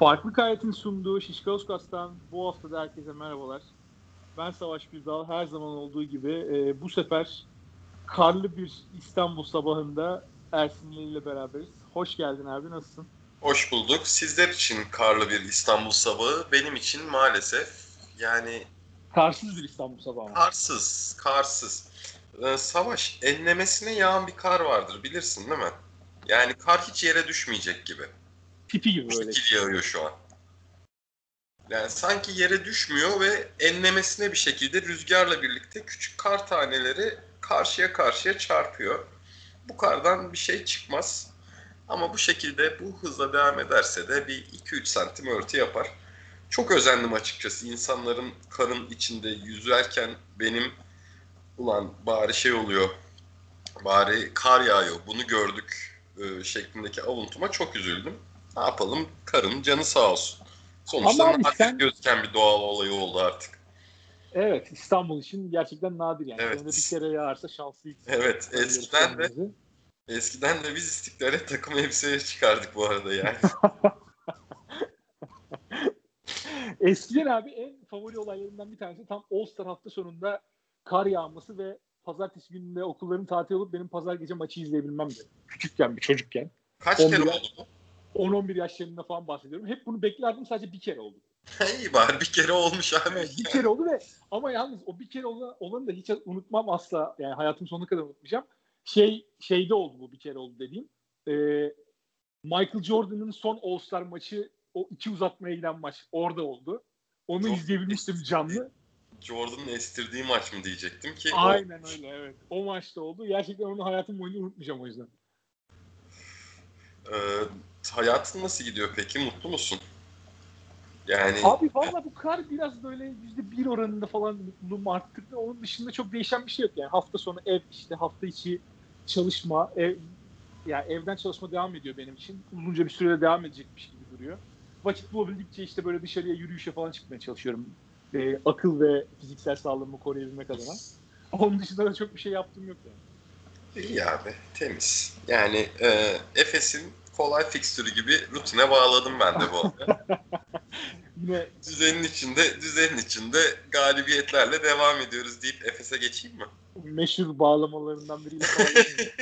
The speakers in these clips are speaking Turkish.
Farklı Kayet'in sunduğu Şişkauskas.'tan bu hafta da herkese merhabalar. Ben Savaş Güzdal. Her zaman olduğu gibi e, bu sefer karlı bir İstanbul sabahında Ersin ile beraberiz. Hoş geldin abi, nasılsın? Hoş bulduk. Sizler için karlı bir İstanbul sabahı, benim için maalesef yani... Karsız bir İstanbul sabahı. Karsız, karsız. Ee, savaş, enlemesine yağan bir kar vardır bilirsin değil mi? Yani kar hiç yere düşmeyecek gibi. Tipi gibi böyle. Tipi yağıyor şu an. Yani sanki yere düşmüyor ve enlemesine bir şekilde rüzgarla birlikte küçük kar taneleri karşıya karşıya çarpıyor. Bu kardan bir şey çıkmaz. Ama bu şekilde bu hızla devam ederse de bir 2-3 santim örtü yapar. Çok özendim açıkçası. İnsanların karın içinde yüzerken benim ulan bari şey oluyor, bari kar yağıyor, bunu gördük e, şeklindeki avuntuma çok üzüldüm. Ne yapalım? Karın canı sağ olsun. Sonuçta Ama abi nadir sen- gözüken bir doğal olayı oldu artık. Evet, İstanbul için gerçekten nadir yani. Evet. Bir kere yağarsa şanslıyız. Evet, eskiden de eskiden de biz istiklale takım elbiseye çıkardık bu arada yani. Eskiden abi en favori olaylarından bir tanesi tam All Star hafta sonunda kar yağması ve pazartesi gününde okulların tatil olup benim pazar gece maçı izleyebilmemdi. Küçükken bir çocukken. Kaç 11 kere oldu bu? 10-11 yaşlarında falan bahsediyorum. Hep bunu beklerdim sadece bir kere oldu. İyi bari bir kere olmuş abi. Evet, bir kere oldu ve ama yalnız o bir kere olan, olanı da hiç unutmam asla. Yani hayatım sonuna kadar unutmayacağım. Şey şeyde oldu bu bir kere oldu dediğim. Ee, Michael Jordan'ın son All Star maçı o iki uzatmaya giden maç orada oldu. Onu Çok izleyebilmiştim canlı. Jordan'ın estirdiği maç mı diyecektim ki. o- Aynen öyle evet. O maçta oldu. Gerçekten onu hayatım boyunca unutmayacağım o yüzden. Ee, hayatın nasıl gidiyor peki? Mutlu musun? Yani Abi valla bu kar biraz böyle yüzde bir oranında falan mutluluğum arttırdı. Onun dışında çok değişen bir şey yok yani. Hafta sonu ev işte hafta içi çalışma ev yani evden çalışma devam ediyor benim için. Uzunca bir sürede devam edecekmiş gibi duruyor. Vakit bulabildikçe işte böyle dışarıya yürüyüşe falan çıkmaya çalışıyorum. Ee, akıl ve fiziksel sağlığımı koruyabilmek adına. Onun dışında da çok bir şey yaptığım yok yani. iyi abi temiz. Yani e, Efes'in kolay fikstürü gibi rutine bağladım ben de bu arada. Düzenin içinde düzenin içinde galibiyetlerle devam ediyoruz deyip Efes'e geçeyim mi? meşhur bağlamalarından biriyle.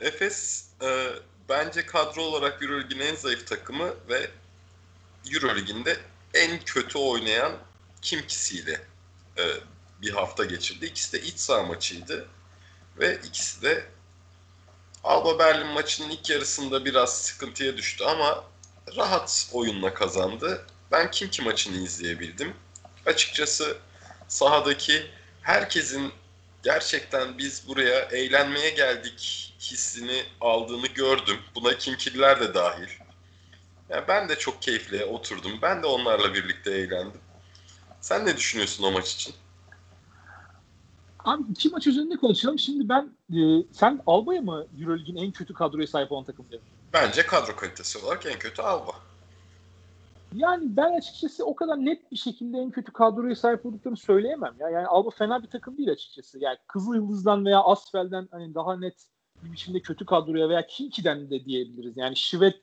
Efes e, bence kadro olarak Euroleague'in en zayıf takımı ve Euroleague'in de en kötü oynayan kimkisiyle e, bir hafta geçirdi. İkisi de iç saha maçıydı ve ikisi de Alba Berlin maçının ilk yarısında biraz sıkıntıya düştü ama rahat oyunla kazandı. Ben Kimki maçını izleyebildim. Açıkçası sahadaki herkesin gerçekten biz buraya eğlenmeye geldik hissini aldığını gördüm. Buna Kimkililer de dahil. Yani ben de çok keyifli oturdum. Ben de onlarla birlikte eğlendim. Sen ne düşünüyorsun o maç için? Abi iki maç üzerinde konuşalım. Şimdi ben e, sen Alba'ya mı Euroleague'in en kötü kadroya sahip olan takım diyorsun? Bence kadro kalitesi olarak en kötü Alba. Yani ben açıkçası o kadar net bir şekilde en kötü kadroya sahip olduklarını söyleyemem. Ya. Yani Alba fena bir takım değil açıkçası. Yani Kızıl Yıldız'dan veya Asfel'den hani daha net bir biçimde kötü kadroya veya Kinki'den de diyebiliriz. Yani Şivet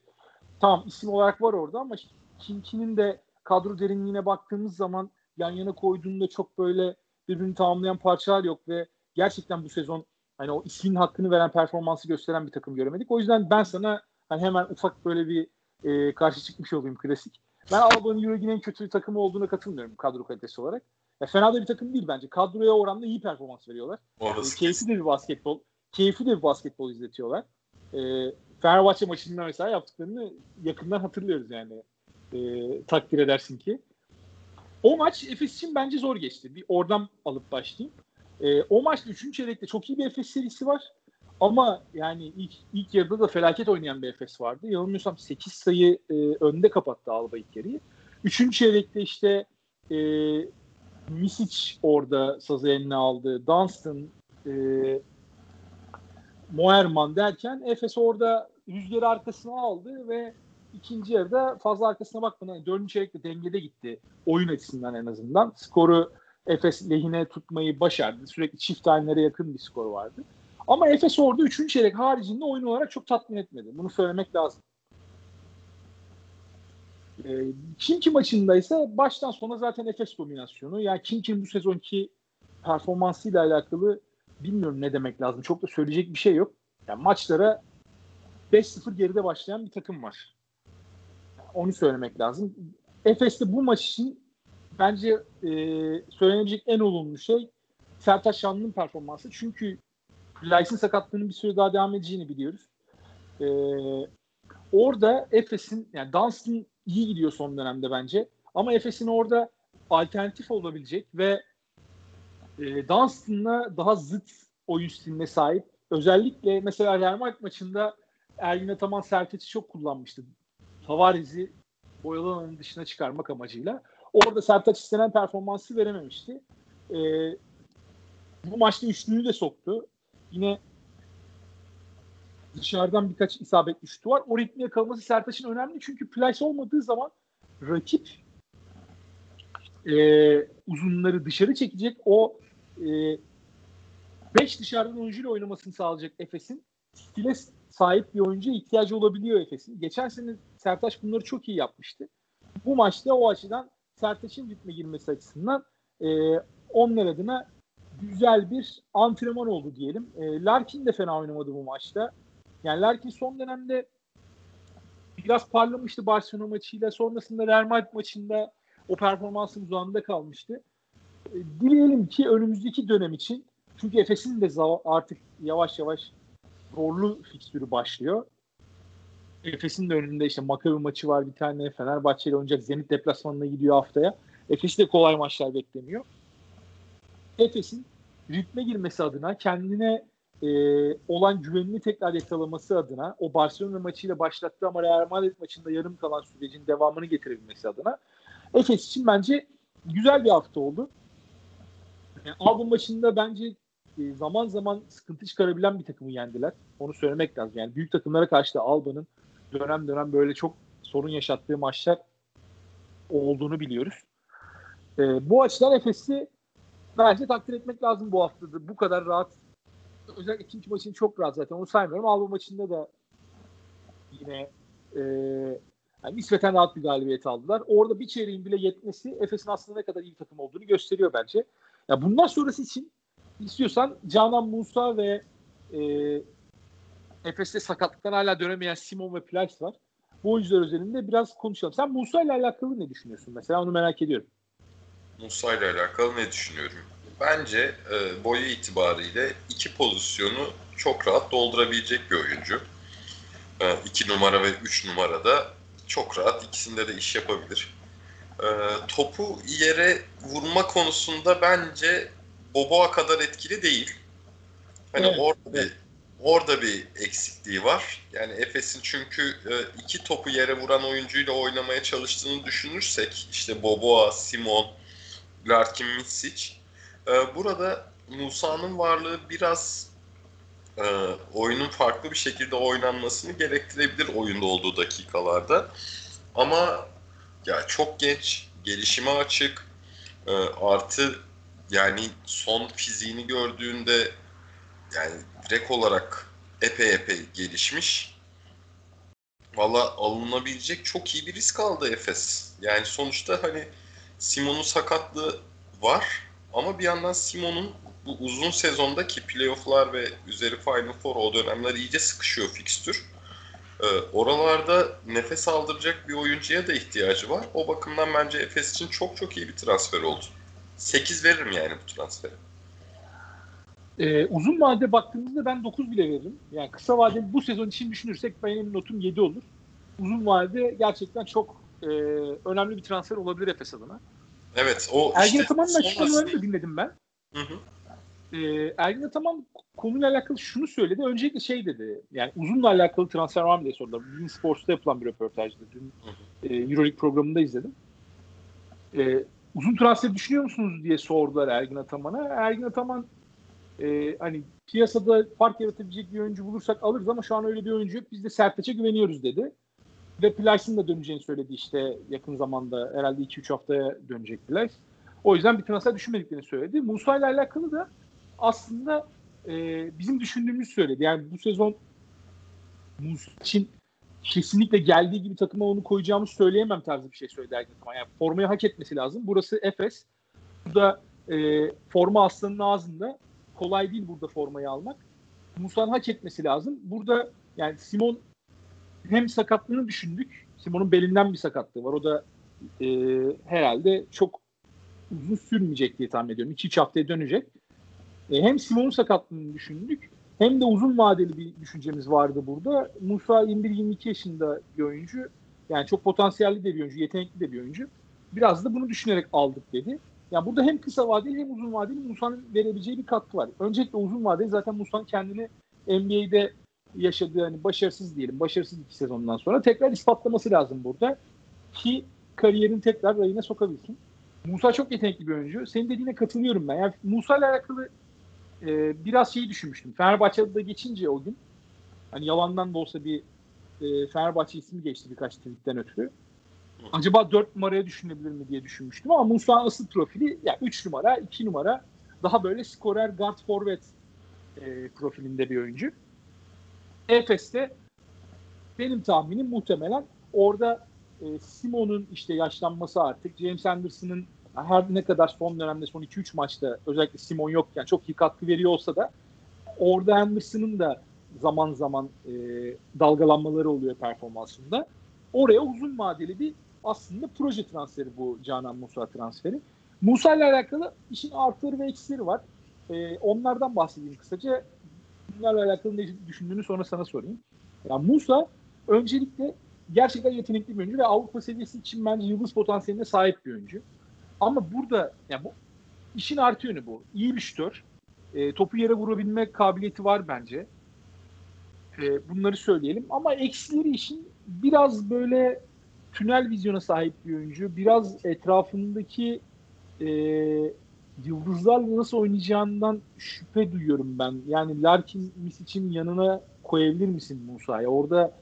tamam isim olarak var orada ama Kinki'nin de kadro derinliğine baktığımız zaman yan yana koyduğunda çok böyle birbirini tamamlayan parçalar yok ve gerçekten bu sezon hani o ismin hakkını veren performansı gösteren bir takım göremedik. O yüzden ben sana hani hemen ufak böyle bir e, karşı çıkmış olayım klasik. Ben Alba'nın Euroleague'in en kötü takımı olduğuna katılmıyorum kadro kalitesi olarak. Ya fena da bir takım değil bence. Kadroya oranla iyi performans veriyorlar. E, Orası keyifli de bir basketbol. Keyifli de bir basketbol izletiyorlar. E, Fenerbahçe maçında mesela yaptıklarını yakından hatırlıyoruz yani. E, takdir edersin ki. O maç Efes için bence zor geçti. Bir oradan alıp başlayayım. E, o maçta 3. çeyrekte çok iyi bir Efes serisi var. Ama yani ilk, ilk yarıda da felaket oynayan bir Efes vardı. Yanılmıyorsam 8 sayı e, önde kapattı Alba ilk yarıyı. Üçüncü çeyrekte işte e, Misic orada sazı eline aldı. Dunstan, e, Moerman derken Efes orada rüzgarı arkasına aldı ve ikinci yarıda fazla arkasına bakmadan yani dördüncü çeyrekte dengede gitti. Oyun açısından en azından. Skoru Efes lehine tutmayı başardı. Sürekli çift tanelere yakın bir skor vardı. Ama Efes orada 3. çeyrek haricinde oyun olarak çok tatmin etmedi. Bunu söylemek lazım. E, Kimki maçında ise baştan sona zaten Efes dominasyonu. Yani Kimki'nin bu sezonki performansıyla alakalı bilmiyorum ne demek lazım. Çok da söyleyecek bir şey yok. Yani maçlara 5-0 geride başlayan bir takım var. Onu söylemek lazım. Efes'te bu maç için bence e, söylenebilecek en olumlu şey Sertaç Şanlı'nın performansı. Çünkü Lyce'in sakatlığının bir süre daha devam edeceğini biliyoruz. E, orada Efes'in yani Dunstan iyi gidiyor son dönemde bence. Ama Efes'in orada alternatif olabilecek ve e, Dunstan'la daha zıt oyun stiline sahip. Özellikle mesela Real Madrid maçında Ergin Ataman Sertaç'ı çok kullanmıştı. Tavares'i boyalı alanın dışına çıkarmak amacıyla. Orada Sertaç istenen performansı verememişti. E, bu maçta üçlüyü de soktu. Yine dışarıdan birkaç isabetli şutu var. O ritmi yakalaması Sertaç'ın önemli çünkü plase olmadığı zaman rakip e, uzunları dışarı çekecek. O 5 e, dışarıdan oyuncuyla oynamasını sağlayacak Efes'in stile sahip bir oyuncuya ihtiyacı olabiliyor Efes'in. Geçen sene Sertaç bunları çok iyi yapmıştı. Bu maçta o açıdan Sertaç'ın ritme girmesi açısından e, onlar adına güzel bir antrenman oldu diyelim. E, Larkin de fena oynamadı bu maçta. Yani Larkin son dönemde biraz parlamıştı Barcelona maçıyla. Sonrasında Real Madrid maçında o performansın uzağında kalmıştı. E, dileyelim ki önümüzdeki dönem için çünkü Efes'in de artık yavaş yavaş zorlu fikstürü başlıyor. Efes'in de önünde işte Makabi maçı var bir tane. Fenerbahçe ile oynayacak. Zenit deplasmanına gidiyor haftaya. Efes de kolay maçlar beklemiyor. Efes'in ritme girmesi adına kendine e, olan güvenini tekrar yakalaması adına o Barcelona maçıyla başlattığı ama Real Madrid maçında yarım kalan sürecin devamını getirebilmesi adına Efes için bence güzel bir hafta oldu. Yani Album maçında bence e, zaman zaman sıkıntı çıkarabilen bir takımı yendiler. Onu söylemek lazım. Yani büyük takımlara karşı da Alba'nın dönem dönem böyle çok sorun yaşattığı maçlar olduğunu biliyoruz. E, bu açıdan Efes'i bence takdir etmek lazım bu haftada. Bu kadar rahat özellikle ikinci maçın çok rahat zaten onu saymıyorum. Alba maçında da yine e, yani nispeten rahat bir galibiyet aldılar. Orada bir çeyreğin bile yetmesi Efes'in aslında ne kadar iyi takım olduğunu gösteriyor bence. Ya bundan sonrası için istiyorsan Canan Musa ve e, Efes'te sakatlıktan hala dönemeyen Simon ve Plyce var. Bu oyuncular özelinde biraz konuşalım. Sen Musa ile alakalı ne düşünüyorsun mesela? Onu merak ediyorum. Musa ile alakalı ne düşünüyorum? Bence e, boyu itibariyle iki pozisyonu çok rahat doldurabilecek bir oyuncu. E, iki numara ve üç numarada çok rahat ikisinde de iş yapabilir. E, topu yere vurma konusunda bence Boboa kadar etkili değil. Hani evet, orada bir orada bir eksikliği var. Yani Efes'in çünkü e, iki topu yere vuran oyuncuyla oynamaya çalıştığını düşünürsek işte Boboa, Simon, Larkin, Misic e, burada Musa'nın varlığı biraz e, oyunun farklı bir şekilde oynanmasını gerektirebilir oyunda olduğu dakikalarda. Ama ya çok genç, gelişime açık, artı yani son fiziğini gördüğünde yani direkt olarak epey epey gelişmiş. Valla alınabilecek çok iyi bir risk aldı Efes. Yani sonuçta hani Simon'un sakatlığı var ama bir yandan Simon'un bu uzun sezondaki playofflar ve üzeri Final Four o dönemler iyice sıkışıyor fikstür. Ee, oralarda nefes aldıracak bir oyuncuya da ihtiyacı var. O bakımdan bence Efes için çok çok iyi bir transfer oldu. 8 veririm yani bu transfere. Ee, uzun vade baktığımızda ben 9 bile veririm. Yani kısa vade bu sezon için düşünürsek benim notum 7 olur. Uzun vade gerçekten çok e, önemli bir transfer olabilir Efes adına. Evet. o Ergin işte, Ataman'ın açıklamalarını da dinledim ben. Hı hı. Ee, Ergin Ataman konuyla alakalı şunu söyledi. Öncelikle şey dedi. Yani uzunla alakalı transfer var mı diye sordular. Bugün Sports'ta yapılan bir röportajdı. Dün e, Euroleague programında izledim. E, uzun transfer düşünüyor musunuz diye sordular Ergin Ataman'a. Ergin Ataman e, hani piyasada fark yaratabilecek bir oyuncu bulursak alırız ama şu an öyle bir oyuncu yok. Biz de Sertaç'a güveniyoruz dedi. Ve Plyce'ın da döneceğini söyledi işte yakın zamanda herhalde 2-3 haftaya dönecek Plyce. O yüzden bir transfer düşünmediklerini söyledi. Musa ile alakalı da aslında e, bizim düşündüğümüzü söyledi. Yani bu sezon Musa için kesinlikle geldiği gibi takıma onu koyacağımı söyleyemem tarzı bir şey söyledi Ergin Ataman. Yani formayı hak etmesi lazım. Burası Efes. Burada e, forma aslanın ağzında. Kolay değil burada formayı almak. Musa'nın hak etmesi lazım. Burada yani Simon hem sakatlığını düşündük. Simon'un belinden bir sakatlığı var. O da e, herhalde çok uzun sürmeyecek diye tahmin ediyorum. 2-3 haftaya dönecek. E, hem Simon'un sakatlığını düşündük hem de uzun vadeli bir düşüncemiz vardı burada. Musa 21-22 yaşında bir oyuncu. Yani çok potansiyelli de bir oyuncu, yetenekli de bir oyuncu. Biraz da bunu düşünerek aldık dedi. Yani burada hem kısa vadeli hem uzun vadeli Musa'nın verebileceği bir katkı var. Öncelikle uzun vadeli zaten Musa'nın kendini NBA'de yaşadığı hani başarısız diyelim, başarısız iki sezondan sonra tekrar ispatlaması lazım burada ki kariyerini tekrar rayına sokabilsin. Musa çok yetenekli bir oyuncu. Senin dediğine katılıyorum ben. Yani Musa ile alakalı e, biraz şeyi düşünmüştüm. Fenerbahçe'de de geçince o gün hani yalandan da olsa bir e, Fenerbahçe ismi geçti birkaç tweetten ötürü. Acaba 4 numaraya düşünebilir mi diye düşünmüştüm ama Musa asıl profili yani 3 numara, 2 numara daha böyle skorer guard forvet e, profilinde bir oyuncu. Efes'te benim tahminim muhtemelen orada e, Simon'un işte yaşlanması artık James Anderson'ın her ne kadar son dönemde son 2-3 maçta özellikle Simon yokken çok iyi katkı veriyor olsa da orada Anderson'ın da zaman zaman e, dalgalanmaları oluyor performansında. Oraya uzun vadeli bir aslında proje transferi bu Canan Musa transferi. Musa ile alakalı işin artıları ve eksileri var. E, onlardan bahsedeyim kısaca. Bunlarla alakalı ne düşündüğünü sonra sana sorayım. Yani Musa öncelikle gerçekten yetenekli bir oyuncu ve Avrupa seviyesi için bence yıldız potansiyeline sahip bir oyuncu. Ama burada yani bu işin artı yönü bu. İyi bir şütör. E, topu yere vurabilme kabiliyeti var bence. E, bunları söyleyelim. Ama eksileri işin biraz böyle tünel vizyona sahip bir oyuncu. Biraz etrafındaki e, yıldızlarla nasıl oynayacağından şüphe duyuyorum ben. Yani Larkin için yanına koyabilir misin Musa'ya? Orada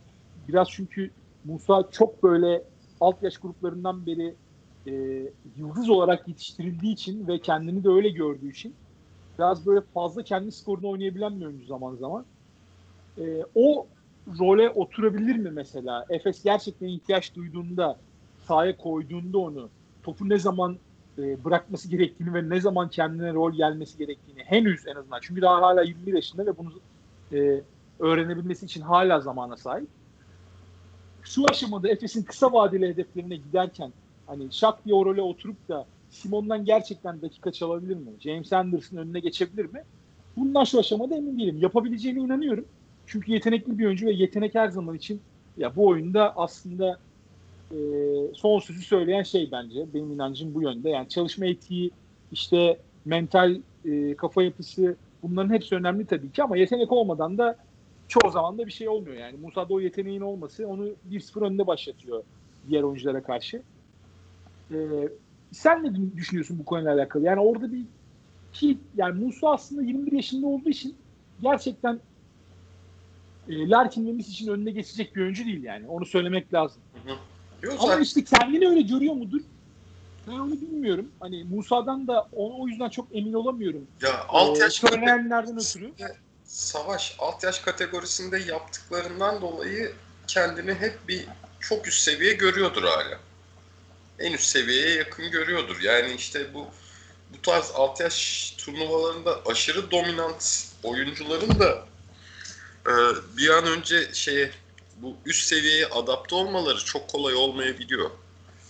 biraz çünkü Musa çok böyle alt yaş gruplarından beri e, yıldız olarak yetiştirildiği için ve kendini de öyle gördüğü için biraz böyle fazla kendi skorunu oynayabilen bir oyuncu zaman zaman. E, o role oturabilir mi mesela? Efes gerçekten ihtiyaç duyduğunda sahaya koyduğunda onu topu ne zaman e, bırakması gerektiğini ve ne zaman kendine rol gelmesi gerektiğini henüz en azından çünkü daha hala 21 yaşında ve bunu e, öğrenebilmesi için hala zamana sahip. Şu aşamada Efes'in kısa vadeli hedeflerine giderken hani şak diye o role oturup da Simon'dan gerçekten dakika çalabilir mi? James Anderson önüne geçebilir mi? Bundan şu aşamada emin değilim. Yapabileceğine inanıyorum. Çünkü yetenekli bir oyuncu ve yetenek her zaman için ya bu oyunda aslında e, son sözü söyleyen şey bence. Benim inancım bu yönde. Yani çalışma etiği, işte mental e, kafa yapısı bunların hepsi önemli tabii ki ama yetenek olmadan da çoğu zaman da bir şey olmuyor yani. Musa'da o yeteneğin olması onu 1-0 önünde başlatıyor diğer oyunculara karşı. Ee, sen ne düşünüyorsun bu konuyla alakalı? Yani orada bir ki yani Musa aslında 21 yaşında olduğu için gerçekten e, Larkin ve için önüne geçecek bir oyuncu değil yani. Onu söylemek lazım. Hı hı. Yok, Ama işte kendini öyle görüyor mudur? Ben onu bilmiyorum. Hani Musa'dan da onu o yüzden çok emin olamıyorum. Ya alt yaş ee, söyleyenlerden ötürü. Savaş alt yaş kategorisinde yaptıklarından dolayı kendini hep bir çok üst seviye görüyordur hala. En üst seviyeye yakın görüyordur. Yani işte bu bu tarz alt yaş turnuvalarında aşırı dominant oyuncuların da e, bir an önce şeye bu üst seviyeye adapte olmaları çok kolay olmayabiliyor.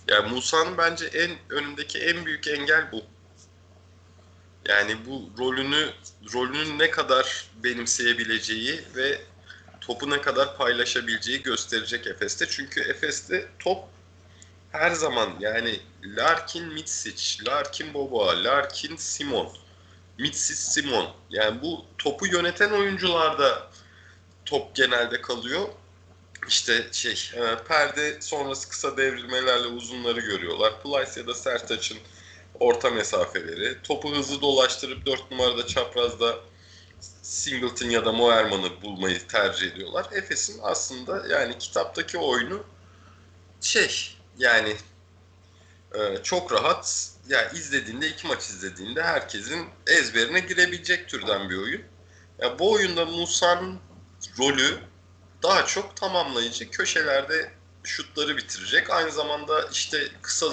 Yani Musa'nın bence en önündeki en büyük engel bu. Yani bu rolünü rolünün ne kadar benimseyebileceği ve topu ne kadar paylaşabileceği gösterecek Efes'te. Çünkü Efes'te top her zaman yani Larkin Mitsic, Larkin Boba, Larkin Simon, Mitsic Simon. Yani bu topu yöneten oyuncularda top genelde kalıyor. İşte şey e, perde sonrası kısa devrilmelerle uzunları görüyorlar. Plyce ya da Sertaç'ın orta mesafeleri. Topu hızlı dolaştırıp 4 numarada çaprazda Singleton ya da Moerman'ı bulmayı tercih ediyorlar. Efes'in aslında yani kitaptaki oyunu şey yani e, çok rahat ya yani izlediğinde iki maç izlediğinde herkesin ezberine girebilecek türden bir oyun. Ya bu oyunda Musa'nın rolü daha çok tamamlayıcı köşelerde şutları bitirecek. Aynı zamanda işte kısa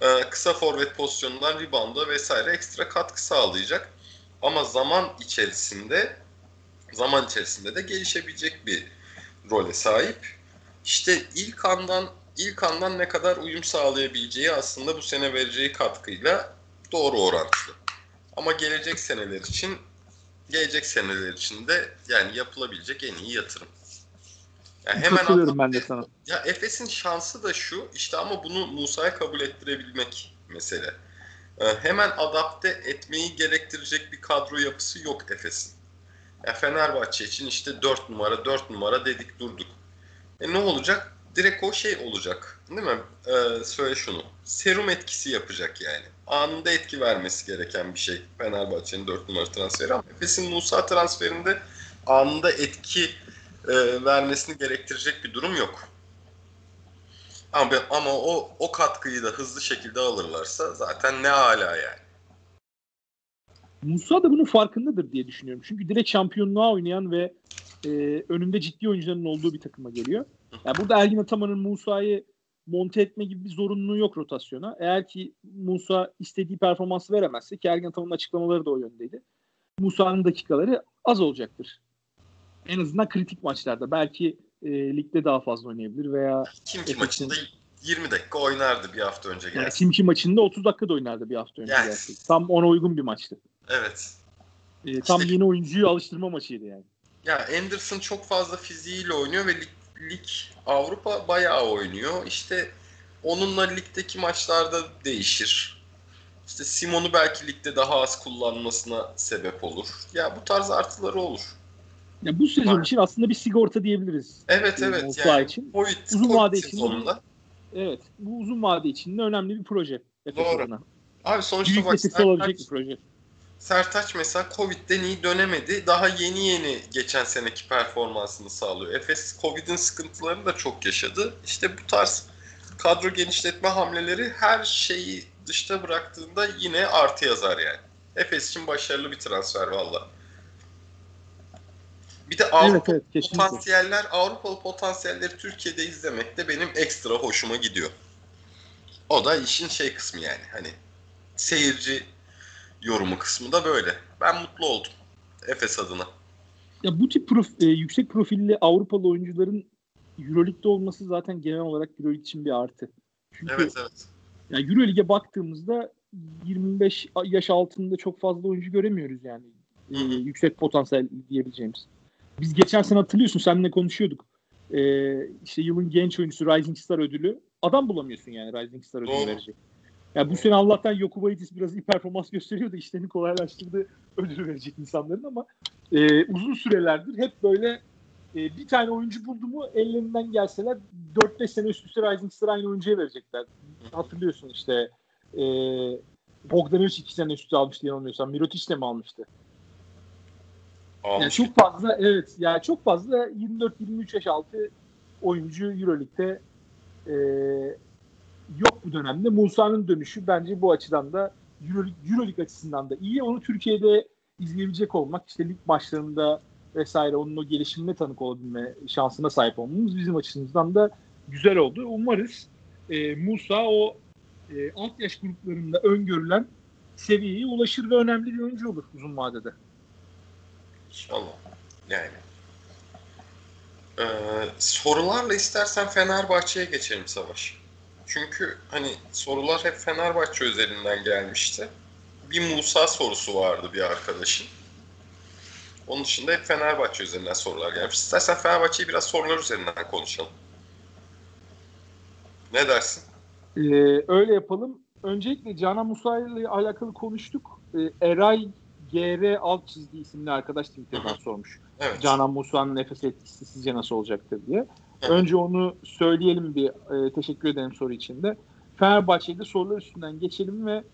e, kısa forvet pozisyonundan rebound'a vesaire ekstra katkı sağlayacak. Ama zaman içerisinde zaman içerisinde de gelişebilecek bir role sahip. İşte ilk andan ilk andan ne kadar uyum sağlayabileceği aslında bu sene vereceği katkıyla doğru orantılı. Ama gelecek seneler için gelecek seneler için de yani yapılabilecek en iyi yatırım. Yani hemen Katılıyorum ben de sana. Ya Efes'in şansı da şu işte ama bunu Musa'ya kabul ettirebilmek mesele. Ee, hemen adapte etmeyi gerektirecek bir kadro yapısı yok Efes'in. Yani Fenerbahçe için işte 4 numara 4 numara dedik durduk. E ne olacak? Direkt o şey olacak. Değil mi? Ee, söyle şunu. Serum etkisi yapacak yani. Anında etki vermesi gereken bir şey. Fenerbahçe'nin 4 numara transferi ama Efes'in Musa transferinde anında etki e, vermesini gerektirecek bir durum yok. Ama, ama o, o katkıyı da hızlı şekilde alırlarsa zaten ne hala yani. Musa da bunun farkındadır diye düşünüyorum. Çünkü direkt şampiyonluğa oynayan ve e, önünde ciddi oyuncuların olduğu bir takıma geliyor. Yani burada Ergin Ataman'ın Musa'yı monte etme gibi bir zorunluluğu yok rotasyona. Eğer ki Musa istediği performansı veremezse ki Ergin Ataman'ın açıklamaları da o yöndeydi. Musa'nın dakikaları az olacaktır. En azından kritik maçlarda. Belki e, ligde daha fazla oynayabilir veya kim ki maçında 20 dakika oynardı bir hafta önce gelsin. Yani Kimki maçında 30 dakika da oynardı bir hafta önce yani. gelsin. Tam ona uygun bir maçtı. Evet. E, tam işte, yeni oyuncuyu alıştırma maçıydı yani. Ya Anderson çok fazla fiziğiyle oynuyor ve lig, lig Avrupa bayağı oynuyor. İşte onunla ligdeki maçlarda değişir. İşte Simon'u belki ligde daha az kullanmasına sebep olur. Ya bu tarz artıları olur. Ya bu sezon için aslında bir sigorta diyebiliriz. Evet evet. Yani için. COVID, uzun COVID vade için sezonunda. evet. Bu uzun vade için de önemli bir proje. Doğru. Adına. Abi sonuçta Büyük bak Sertaç, olabilecek bir proje. Sertaç mesela Covid'den iyi dönemedi. Daha yeni yeni geçen seneki performansını sağlıyor. Efes Covid'in sıkıntılarını da çok yaşadı. İşte bu tarz kadro genişletme hamleleri her şeyi dışta bıraktığında yine artı yazar yani. Efes için başarılı bir transfer valla. Bir de Avrupa evet, evet, potansiyeller, Avrupalı potansiyelleri Türkiye'de izlemek de benim ekstra hoşuma gidiyor. O da işin şey kısmı yani hani seyirci yorumu kısmı da böyle. Ben mutlu oldum Efes adına. Ya bu tip prof, e, yüksek profilli Avrupalı oyuncuların Euroleague'de olması zaten genel olarak Euroleague için bir artı. Çünkü evet evet. Yani Euroleague'e baktığımızda 25 yaş altında çok fazla oyuncu göremiyoruz yani. E, yüksek potansiyel diyebileceğimiz. Biz geçen sene hatırlıyorsun seninle konuşuyorduk. Ee, işte yılın genç oyuncusu Rising Star ödülü. Adam bulamıyorsun yani Rising Star ödülü Doğru. verecek. Yani bu sene Allah'tan Yokubaitis biraz iyi performans gösteriyor da işlerini kolaylaştırdı ödülü verecek insanların ama e, uzun sürelerdir hep böyle e, bir tane oyuncu buldu mu ellerinden gelseler 4-5 sene üst üste Rising Star aynı oyuncuya verecekler. Hatırlıyorsun işte e, Bogdanovic 2 sene üstü almıştı yanılmıyorsam. Mirotic de mi almıştı? Yani çok fazla evet yani çok fazla 24-23 yaş altı oyuncu Euroleague'de e, yok bu dönemde. Musa'nın dönüşü bence bu açıdan da Euroleague, açısından da iyi. Onu Türkiye'de izleyebilecek olmak işte lig maçlarında vesaire onun o gelişimine tanık olabilme şansına sahip olmamız bizim açımızdan da güzel oldu. Umarız e, Musa o e, alt yaş gruplarında öngörülen seviyeye ulaşır ve önemli bir oyuncu olur uzun vadede. İnşallah. Yani. Ee, sorularla istersen Fenerbahçe'ye geçelim Savaş. Çünkü hani sorular hep Fenerbahçe üzerinden gelmişti. Bir Musa sorusu vardı bir arkadaşın. Onun dışında hep Fenerbahçe üzerinden sorular gelmiş. İstersen Fenerbahçe'yi biraz sorular üzerinden konuşalım. Ne dersin? Ee, öyle yapalım. Öncelikle Canan Musa ile alakalı konuştuk. Ee, Eray GR alt çizgi isimli arkadaş Twitter'dan sormuş. Evet. Canan Musa'nın nefes etkisi sizce nasıl olacaktır diye. Önce onu söyleyelim bir e, teşekkür ederim soru için de. Fenerbahçe'de sorular üstünden geçelim ve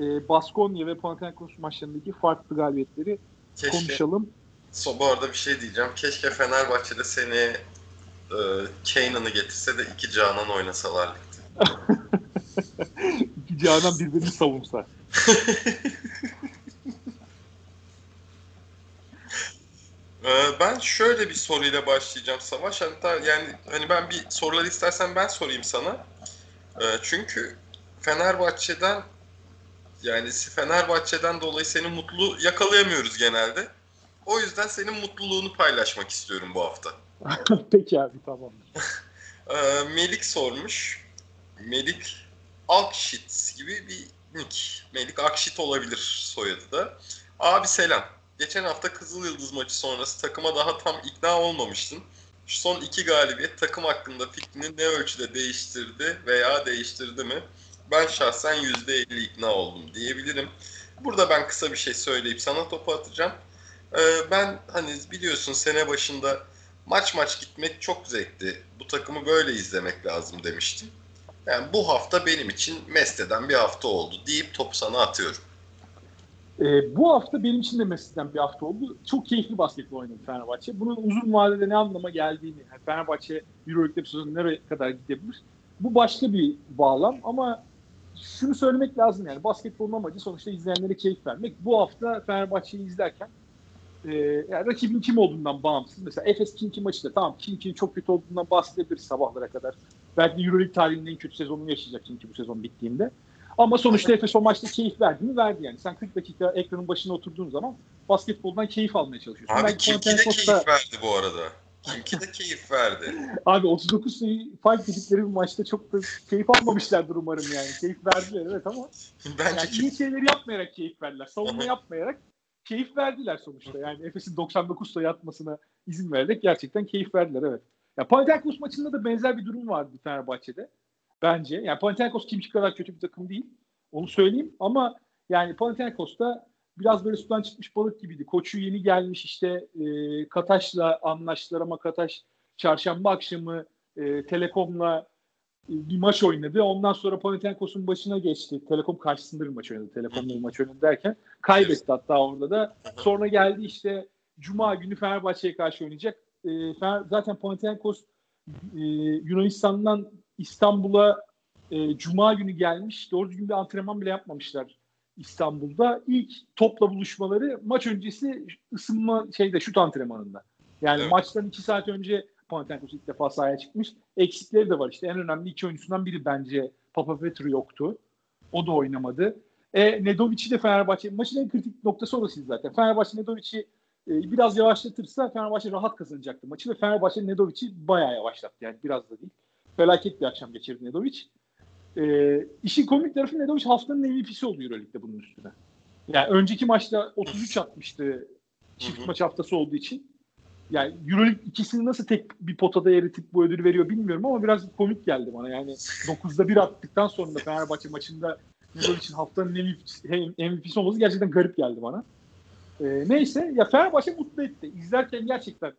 e, Baskonya ve Panathinaikos maçlarındaki farklı galibiyetleri Keşke, konuşalım. So, bu arada bir şey diyeceğim. Keşke Fenerbahçe'de seni e, Kanan'ı getirse de iki Canan oynasalar ligde. iki Canan birbirini savunsa. Ee, ben şöyle bir soruyla başlayacağım Savaş. Hatta yani hani ben bir soruları istersen ben sorayım sana. Ee, çünkü Fenerbahçe'den yani Fenerbahçe'den dolayı seni mutlu yakalayamıyoruz genelde. O yüzden senin mutluluğunu paylaşmak istiyorum bu hafta. Peki abi tamam. Ee, Melik sormuş. Melik Akşit gibi bir nick. Melik Akşit olabilir soyadı da. Abi selam. Geçen hafta Kızıl Yıldız maçı sonrası takıma daha tam ikna olmamıştın. Şu son iki galibiyet takım hakkında fikrini ne ölçüde değiştirdi veya değiştirdi mi? Ben şahsen %50 ikna oldum diyebilirim. Burada ben kısa bir şey söyleyip sana topu atacağım. Ee, ben hani biliyorsun sene başında maç maç gitmek çok zevkli. Bu takımı böyle izlemek lazım demiştim. Yani bu hafta benim için Meste'den bir hafta oldu deyip topu sana atıyorum. E, bu hafta benim için de Messi'den bir hafta oldu. Çok keyifli basketbol oynadı Fenerbahçe. Bunun uzun vadede ne anlama geldiğini, yani Fenerbahçe Euroleague'de bir sezon nereye kadar gidebilir? Bu başka bir bağlam ama şunu söylemek lazım yani basketbolun amacı sonuçta izleyenlere keyif vermek. Bu hafta Fenerbahçe'yi izlerken e, yani rakibin kim olduğundan bağımsız. Mesela Efes Kinki maçı da tamam Kinki'nin çok kötü olduğundan bahsedebiliriz sabahlara kadar. Belki Euroleague tarihinin en kötü sezonunu yaşayacak Kinki bu sezon bittiğinde. Ama sonuçta Efes o maçta keyif verdi mi? Verdi yani. Sen 40 dakika ekranın başına oturduğun zaman basketboldan keyif almaya çalışıyorsun. Abi Kimki de keyif verdi bu arada. Kimki de keyif verdi. Abi 39 sayı fight dedikleri bir maçta çok da keyif almamışlardır umarım yani. Keyif verdiler evet ama Bence yani iyi şeyleri yapmayarak keyif verdiler. Savunma yapmayarak keyif verdiler sonuçta. Yani Efes'in 99 sayı atmasına izin vererek gerçekten keyif verdiler evet. Ya Panathinaikos maçında da benzer bir durum vardı Fenerbahçe'de. Bence. Yani Panathinaikos kimçi kadar kötü bir takım değil. Onu söyleyeyim ama yani Panathinaikos'ta biraz böyle sudan çıkmış balık gibiydi. Koçu yeni gelmiş işte e, Kataş'la anlaştılar ama Kataş çarşamba akşamı e, Telekom'la e, bir maç oynadı. Ondan sonra Panathinaikos'un başına geçti. Telekom karşısında bir maç oynadı. Telekom'la bir maç oynadı derken kaybetti hatta orada da. Sonra geldi işte Cuma günü Fenerbahçe'ye karşı oynayacak. E, Fener, zaten Panathinaikos e, Yunanistan'dan İstanbul'a e, Cuma günü gelmiş. Doğru düzgün bir antrenman bile yapmamışlar İstanbul'da. İlk topla buluşmaları maç öncesi ısınma şeyde şut antrenmanında. Yani evet. maçtan iki saat önce Panathinaikos ilk defa sahaya çıkmış. Eksikleri de var işte. En önemli iki oyuncusundan biri bence Papa Petru yoktu. O da oynamadı. E, Nedovic'i de Fenerbahçe maçın en kritik noktası orasıydı zaten. Fenerbahçe Nedovic'i e, biraz yavaşlatırsa Fenerbahçe rahat kazanacaktı maçı ve Fenerbahçe Nedovic'i bayağı yavaşlattı yani biraz da değil felaket bir akşam geçirdi Nedovic. E, işin komik tarafı Nedovic haftanın MVP'si oldu Euroleague'de bunun üstüne. Yani önceki maçta 33 atmıştı çift maç haftası olduğu için. Yani Euroleague ikisini nasıl tek bir potada eritip bu ödülü veriyor bilmiyorum ama biraz komik geldi bana. Yani 9'da 1 attıktan sonra da Fenerbahçe maçında Nedovic'in haftanın MVP'si olması gerçekten garip geldi bana. E, neyse ya Fenerbahçe mutlu etti. İzlerken gerçekten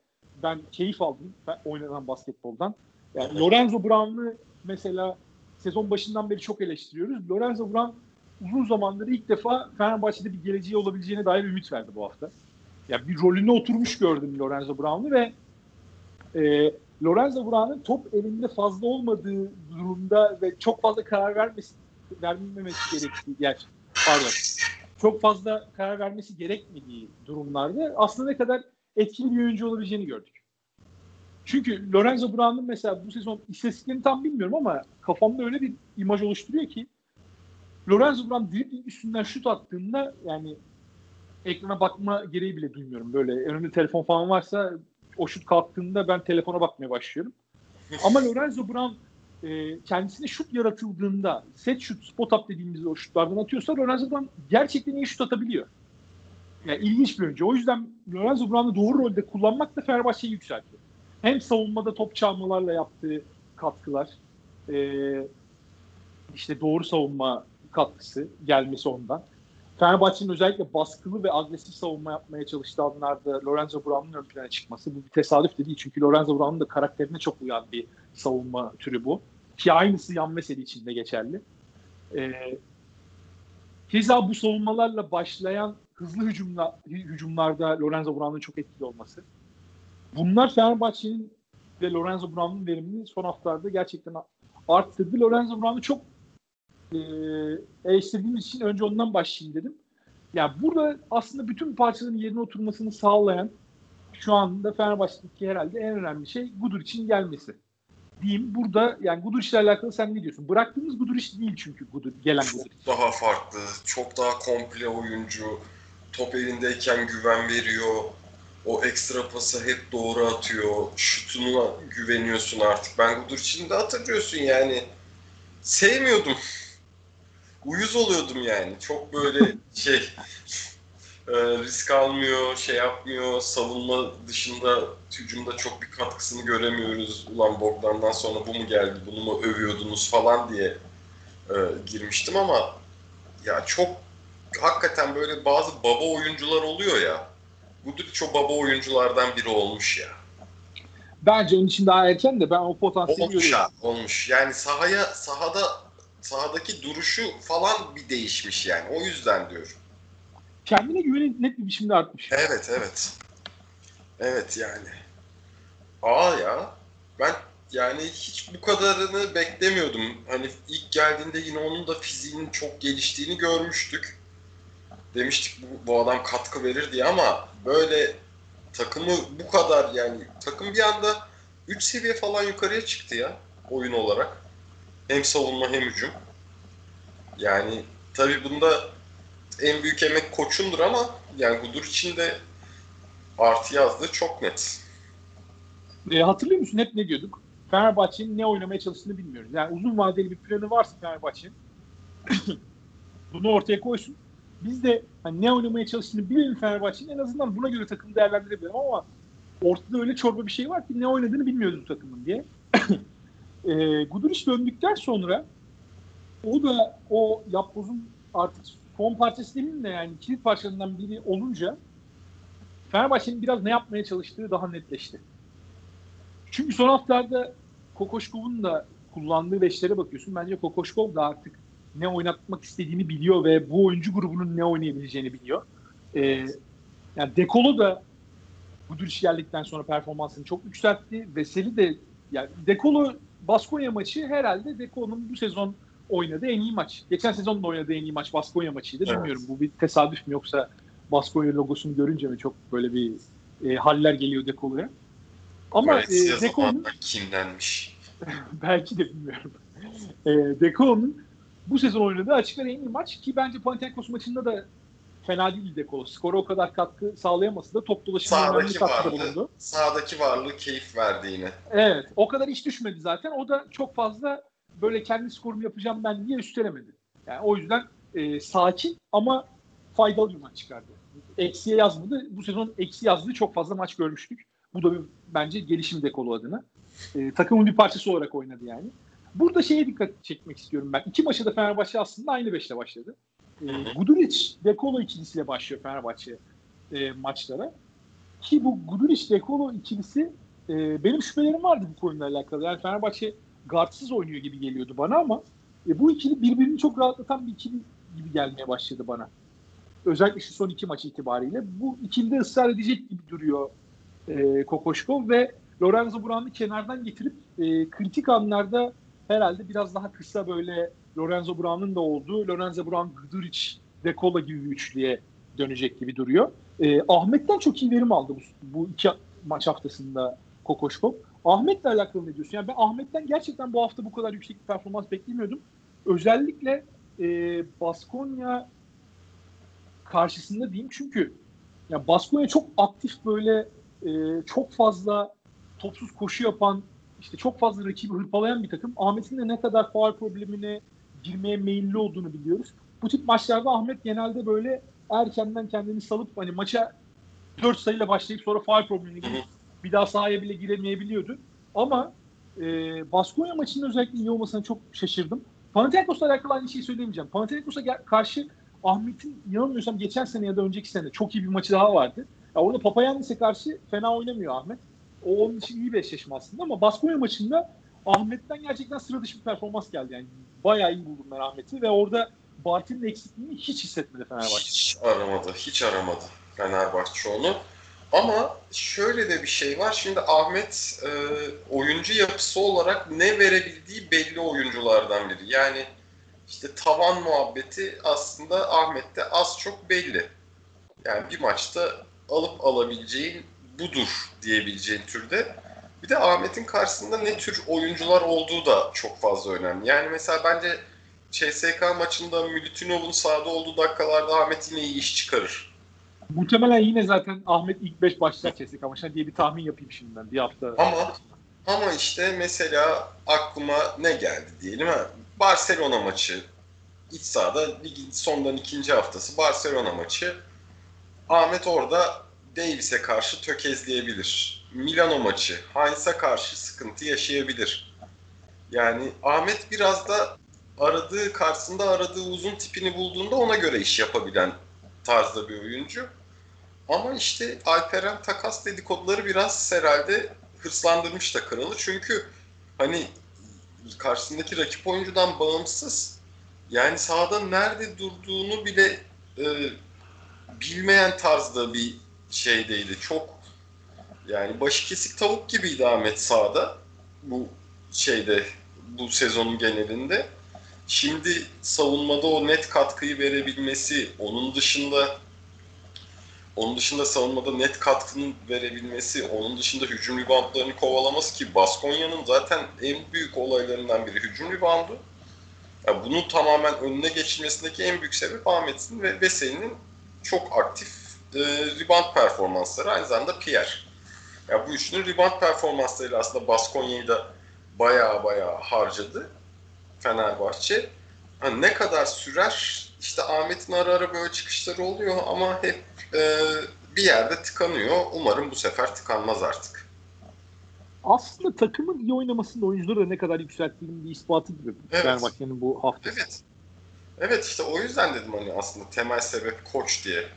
ben keyif aldım oynanan basketboldan. Yani Lorenzo Brown'u mesela sezon başından beri çok eleştiriyoruz. Lorenzo Brown uzun zamandır ilk defa Fenerbahçe'de bir geleceği olabileceğine dair ümit verdi bu hafta. Ya yani bir rolüne oturmuş gördüm Lorenzo Brown'u ve e, Lorenzo Brown'un top elinde fazla olmadığı durumda ve çok fazla karar vermesi vermemesi gerektiği yani pardon çok fazla karar vermesi gerekmediği durumlarda aslında ne kadar etkili bir oyuncu olabileceğini gördük. Çünkü Lorenzo Brown'un mesela bu sezon istatistiklerini tam bilmiyorum ama kafamda öyle bir imaj oluşturuyor ki Lorenzo Brown dribbling üstünden şut attığında yani ekrana bakma gereği bile duymuyorum. Böyle önümde telefon falan varsa o şut kalktığında ben telefona bakmaya başlıyorum. Ama Lorenzo Brown e, kendisine şut yaratıldığında set şut, spot up dediğimiz o şutlardan atıyorsa Lorenzo Brown gerçekten iyi şut atabiliyor. Yani ilginç bir oyuncu. O yüzden Lorenzo Brown'u doğru rolde kullanmak da Fenerbahçe'yi yükseltiyor hem savunmada top çalmalarla yaptığı katkılar, e, işte doğru savunma katkısı gelmesi ondan. Fenerbahçe'nin özellikle baskılı ve agresif savunma yapmaya çalıştığı anlarda Lorenzo Brown'un ön plana çıkması bu bir tesadüf de değil. Çünkü Lorenzo Brown'un da karakterine çok uyan bir savunma türü bu. Ki aynısı yan mesele için de geçerli. Ee, keza bu savunmalarla başlayan hızlı hücumla, hücumlarda Lorenzo Brown'un çok etkili olması. Bunlar Fenerbahçe'nin ve Lorenzo Brown'un verimini son haftalarda gerçekten arttırdı. Lorenzo Brown'u çok e, eleştirdiğimiz için önce ondan başlayayım dedim. Ya yani burada aslında bütün parçaların yerine oturmasını sağlayan şu anda Fenerbahçe'deki herhalde en önemli şey Gudur için gelmesi. Diyeyim burada yani Gudur ile alakalı sen ne diyorsun? Bıraktığımız Gudur iş değil çünkü Gudur, gelen Gudur. Çok daha farklı, çok daha komple oyuncu. Top elindeyken güven veriyor. O ekstra pası hep doğru atıyor. Şutuna güveniyorsun artık. Ben Gudur için de hatırlıyorsun yani. Sevmiyordum. Uyuz oluyordum yani. Çok böyle şey e, risk almıyor, şey yapmıyor. Savunma dışında hücumda çok bir katkısını göremiyoruz. Ulan Bogdan'dan sonra bu mu geldi, bunu mu övüyordunuz falan diye e, girmiştim ama ya çok hakikaten böyle bazı baba oyuncular oluyor ya. Guduric o baba oyunculardan biri olmuş ya. Bence onun için daha erken de ben o potansiyeli Olmuş görüyorum. ya, olmuş. Yani sahaya, sahada sahadaki duruşu falan bir değişmiş yani. O yüzden diyorum. Kendine güveni net bir biçimde artmış. Evet, evet. Evet yani. Aa ya. Ben yani hiç bu kadarını beklemiyordum. Hani ilk geldiğinde yine onun da fiziğinin çok geliştiğini görmüştük. Demiştik bu, bu adam katkı verir diye ama böyle takımı bu kadar yani takım bir anda 3 seviye falan yukarıya çıktı ya oyun olarak. Hem savunma hem hücum. Yani tabii bunda en büyük emek koçundur ama yani Gudur için de artı yazdığı çok net. E, hatırlıyor musun hep ne diyorduk? Fenerbahçe'nin ne oynamaya çalıştığını bilmiyoruz. Yani uzun vadeli bir planı varsa Fenerbahçe'nin bunu ortaya koysun. Biz de hani ne oynamaya çalıştığını bilelim Fenerbahçe'nin en azından buna göre takımı değerlendirebilelim ama ortada öyle çorba bir şey var ki ne oynadığını bilmiyoruz bu takımın diye. e, Guduric döndükten sonra o da o yapbozun artık son parçası demeyeyim de yani kilit parçalarından biri olunca Fenerbahçe'nin biraz ne yapmaya çalıştığı daha netleşti. Çünkü son haftalarda Kokoşkov'un da kullandığı beşlere bakıyorsun. Bence Kokoşkov da artık ne oynatmak istediğini biliyor ve bu oyuncu grubunun ne oynayabileceğini biliyor. Ee, yani Dekolo da bu dürüş geldikten sonra performansını çok yükseltti. Veseli de yani Dekolo Baskonya maçı herhalde Dekolo'nun bu sezon oynadığı en iyi maç. Geçen sezon da oynadığı en iyi maç Baskonya maçıydı. Evet. Bilmiyorum bu bir tesadüf mü yoksa Baskonya logosunu görünce mi çok böyle bir e, haller geliyor Dekolo'ya. Ama Gayet e, Dekolo'nun kinlenmiş. belki de bilmiyorum. E, Deko'nun bu sezon oynadığı açık ara en iyi maç ki bence Panathinaikos maçında da fena değil Dekolo. Skora o kadar katkı sağlayamasa da top dolaşımına önemli katkıda bulundu. sağdaki varlığı keyif verdi yine. Evet. O kadar iş düşmedi zaten. O da çok fazla böyle kendi skorumu yapacağım ben diye üstlenemedi. Yani o yüzden e, sakin ama faydalı bir maç çıkardı. Eksiye yazmadı. Bu sezon eksi yazdığı çok fazla maç görmüştük. Bu da bir, bence gelişim dekolu adına. E, takımın bir parçası olarak oynadı yani. Burada şeye dikkat çekmek istiyorum ben. İki maçta da Fenerbahçe aslında aynı beşle başladı. E, Guduric, Dekolo ikilisiyle başlıyor Fenerbahçe e, maçlara. Ki bu Guduric-Dekolo ikilisi e, benim şüphelerim vardı bu konuyla alakalı. Yani Fenerbahçe guardsız oynuyor gibi geliyordu bana ama e, bu ikili birbirini çok rahatlatan bir ikili gibi gelmeye başladı bana. Özellikle şu son iki maç itibariyle. Bu ikilide ısrar edecek gibi duruyor e, Kokoşkov ve Lorenzo Brown'u kenardan getirip e, kritik anlarda herhalde biraz daha kısa böyle Lorenzo Brown'un da olduğu Lorenzo Brown, Guduric, Dekola gibi bir üçlüye dönecek gibi duruyor. E, Ahmet'ten çok iyi verim aldı bu, bu iki maç haftasında Kokoşkov. Ahmet'le alakalı ne diyorsun? Yani ben Ahmet'ten gerçekten bu hafta bu kadar yüksek bir performans beklemiyordum. Özellikle e, Baskonya karşısında diyeyim çünkü ya Baskonya çok aktif böyle e, çok fazla topsuz koşu yapan işte çok fazla rakibi hırpalayan bir takım. Ahmet'in de ne kadar faal problemine girmeye meyilli olduğunu biliyoruz. Bu tip maçlarda Ahmet genelde böyle erkenden kendini salıp hani maça 4 sayıyla başlayıp sonra faal problemine girip bir daha sahaya bile giremeyebiliyordu. Ama e, Baskonya maçının özellikle iyi olmasına çok şaşırdım. Panathinaikos'la alakalı aynı şeyi söyleyemeyeceğim. Panathinaikos'a karşı Ahmet'in yanılmıyorsam geçen sene ya da önceki sene çok iyi bir maçı daha vardı. Ya orada Papayannis'e karşı fena oynamıyor Ahmet. O onun için iyi bir eşleşme aslında ama Baskonya maçında Ahmet'ten gerçekten sıra dışı bir performans geldi. Yani bayağı iyi buldum ben Ahmet'i ve orada Bartin'in eksikliğini hiç hissetmedi Fenerbahçe. Hiç aramadı, hiç aramadı Fenerbahçe onu. Ama şöyle de bir şey var. Şimdi Ahmet e, oyuncu yapısı olarak ne verebildiği belli oyunculardan biri. Yani işte tavan muhabbeti aslında Ahmet'te az çok belli. Yani bir maçta alıp alabileceğin budur diyebileceğin türde. Bir de Ahmet'in karşısında ne tür oyuncular olduğu da çok fazla önemli. Yani mesela bence CSK maçında Milutinov'un sahada olduğu dakikalarda Ahmet yine iyi iş çıkarır. Muhtemelen yine zaten Ahmet ilk 5 başlar CSK maçına diye bir tahmin yapayım şimdiden bir hafta. Ama ama işte mesela aklıma ne geldi diyelim ha. Barcelona maçı iç sahada ligin sondan ikinci haftası Barcelona maçı. Ahmet orada Davis'e karşı tökezleyebilir. Milano maçı Heinz'a karşı sıkıntı yaşayabilir. Yani Ahmet biraz da aradığı karşısında aradığı uzun tipini bulduğunda ona göre iş yapabilen tarzda bir oyuncu. Ama işte Alperen takas dedikoduları biraz herhalde hırslandırmış da kralı. Çünkü hani karşısındaki rakip oyuncudan bağımsız yani sahada nerede durduğunu bile e, bilmeyen tarzda bir şeydeydi. Çok yani başı kesik tavuk gibiydi Ahmet sahada bu şeyde bu sezonun genelinde. Şimdi savunmada o net katkıyı verebilmesi, onun dışında onun dışında savunmada net katkının verebilmesi, onun dışında hücum reboundlarını kovalaması ki Baskonya'nın zaten en büyük olaylarından biri hücum reboundu. Yani bunun tamamen önüne geçilmesindeki en büyük sebep Ahmet'in ve Veseli'nin çok aktif e, rebound performansları. Aynı zamanda Pierre. Yani bu üçünün rebound performanslarıyla aslında Baskonya'yı da baya baya harcadı Fenerbahçe. Hani ne kadar sürer işte Ahmet'in ara ara böyle çıkışları oluyor ama hep e, bir yerde tıkanıyor. Umarım bu sefer tıkanmaz artık. Aslında takımın iyi oynamasında oyuncuları da ne kadar yükselttiğinin bir ispatı gibi. Evet. Fenerbahçe'nin bu hafta. Evet. Evet işte o yüzden dedim hani aslında temel sebep koç diye.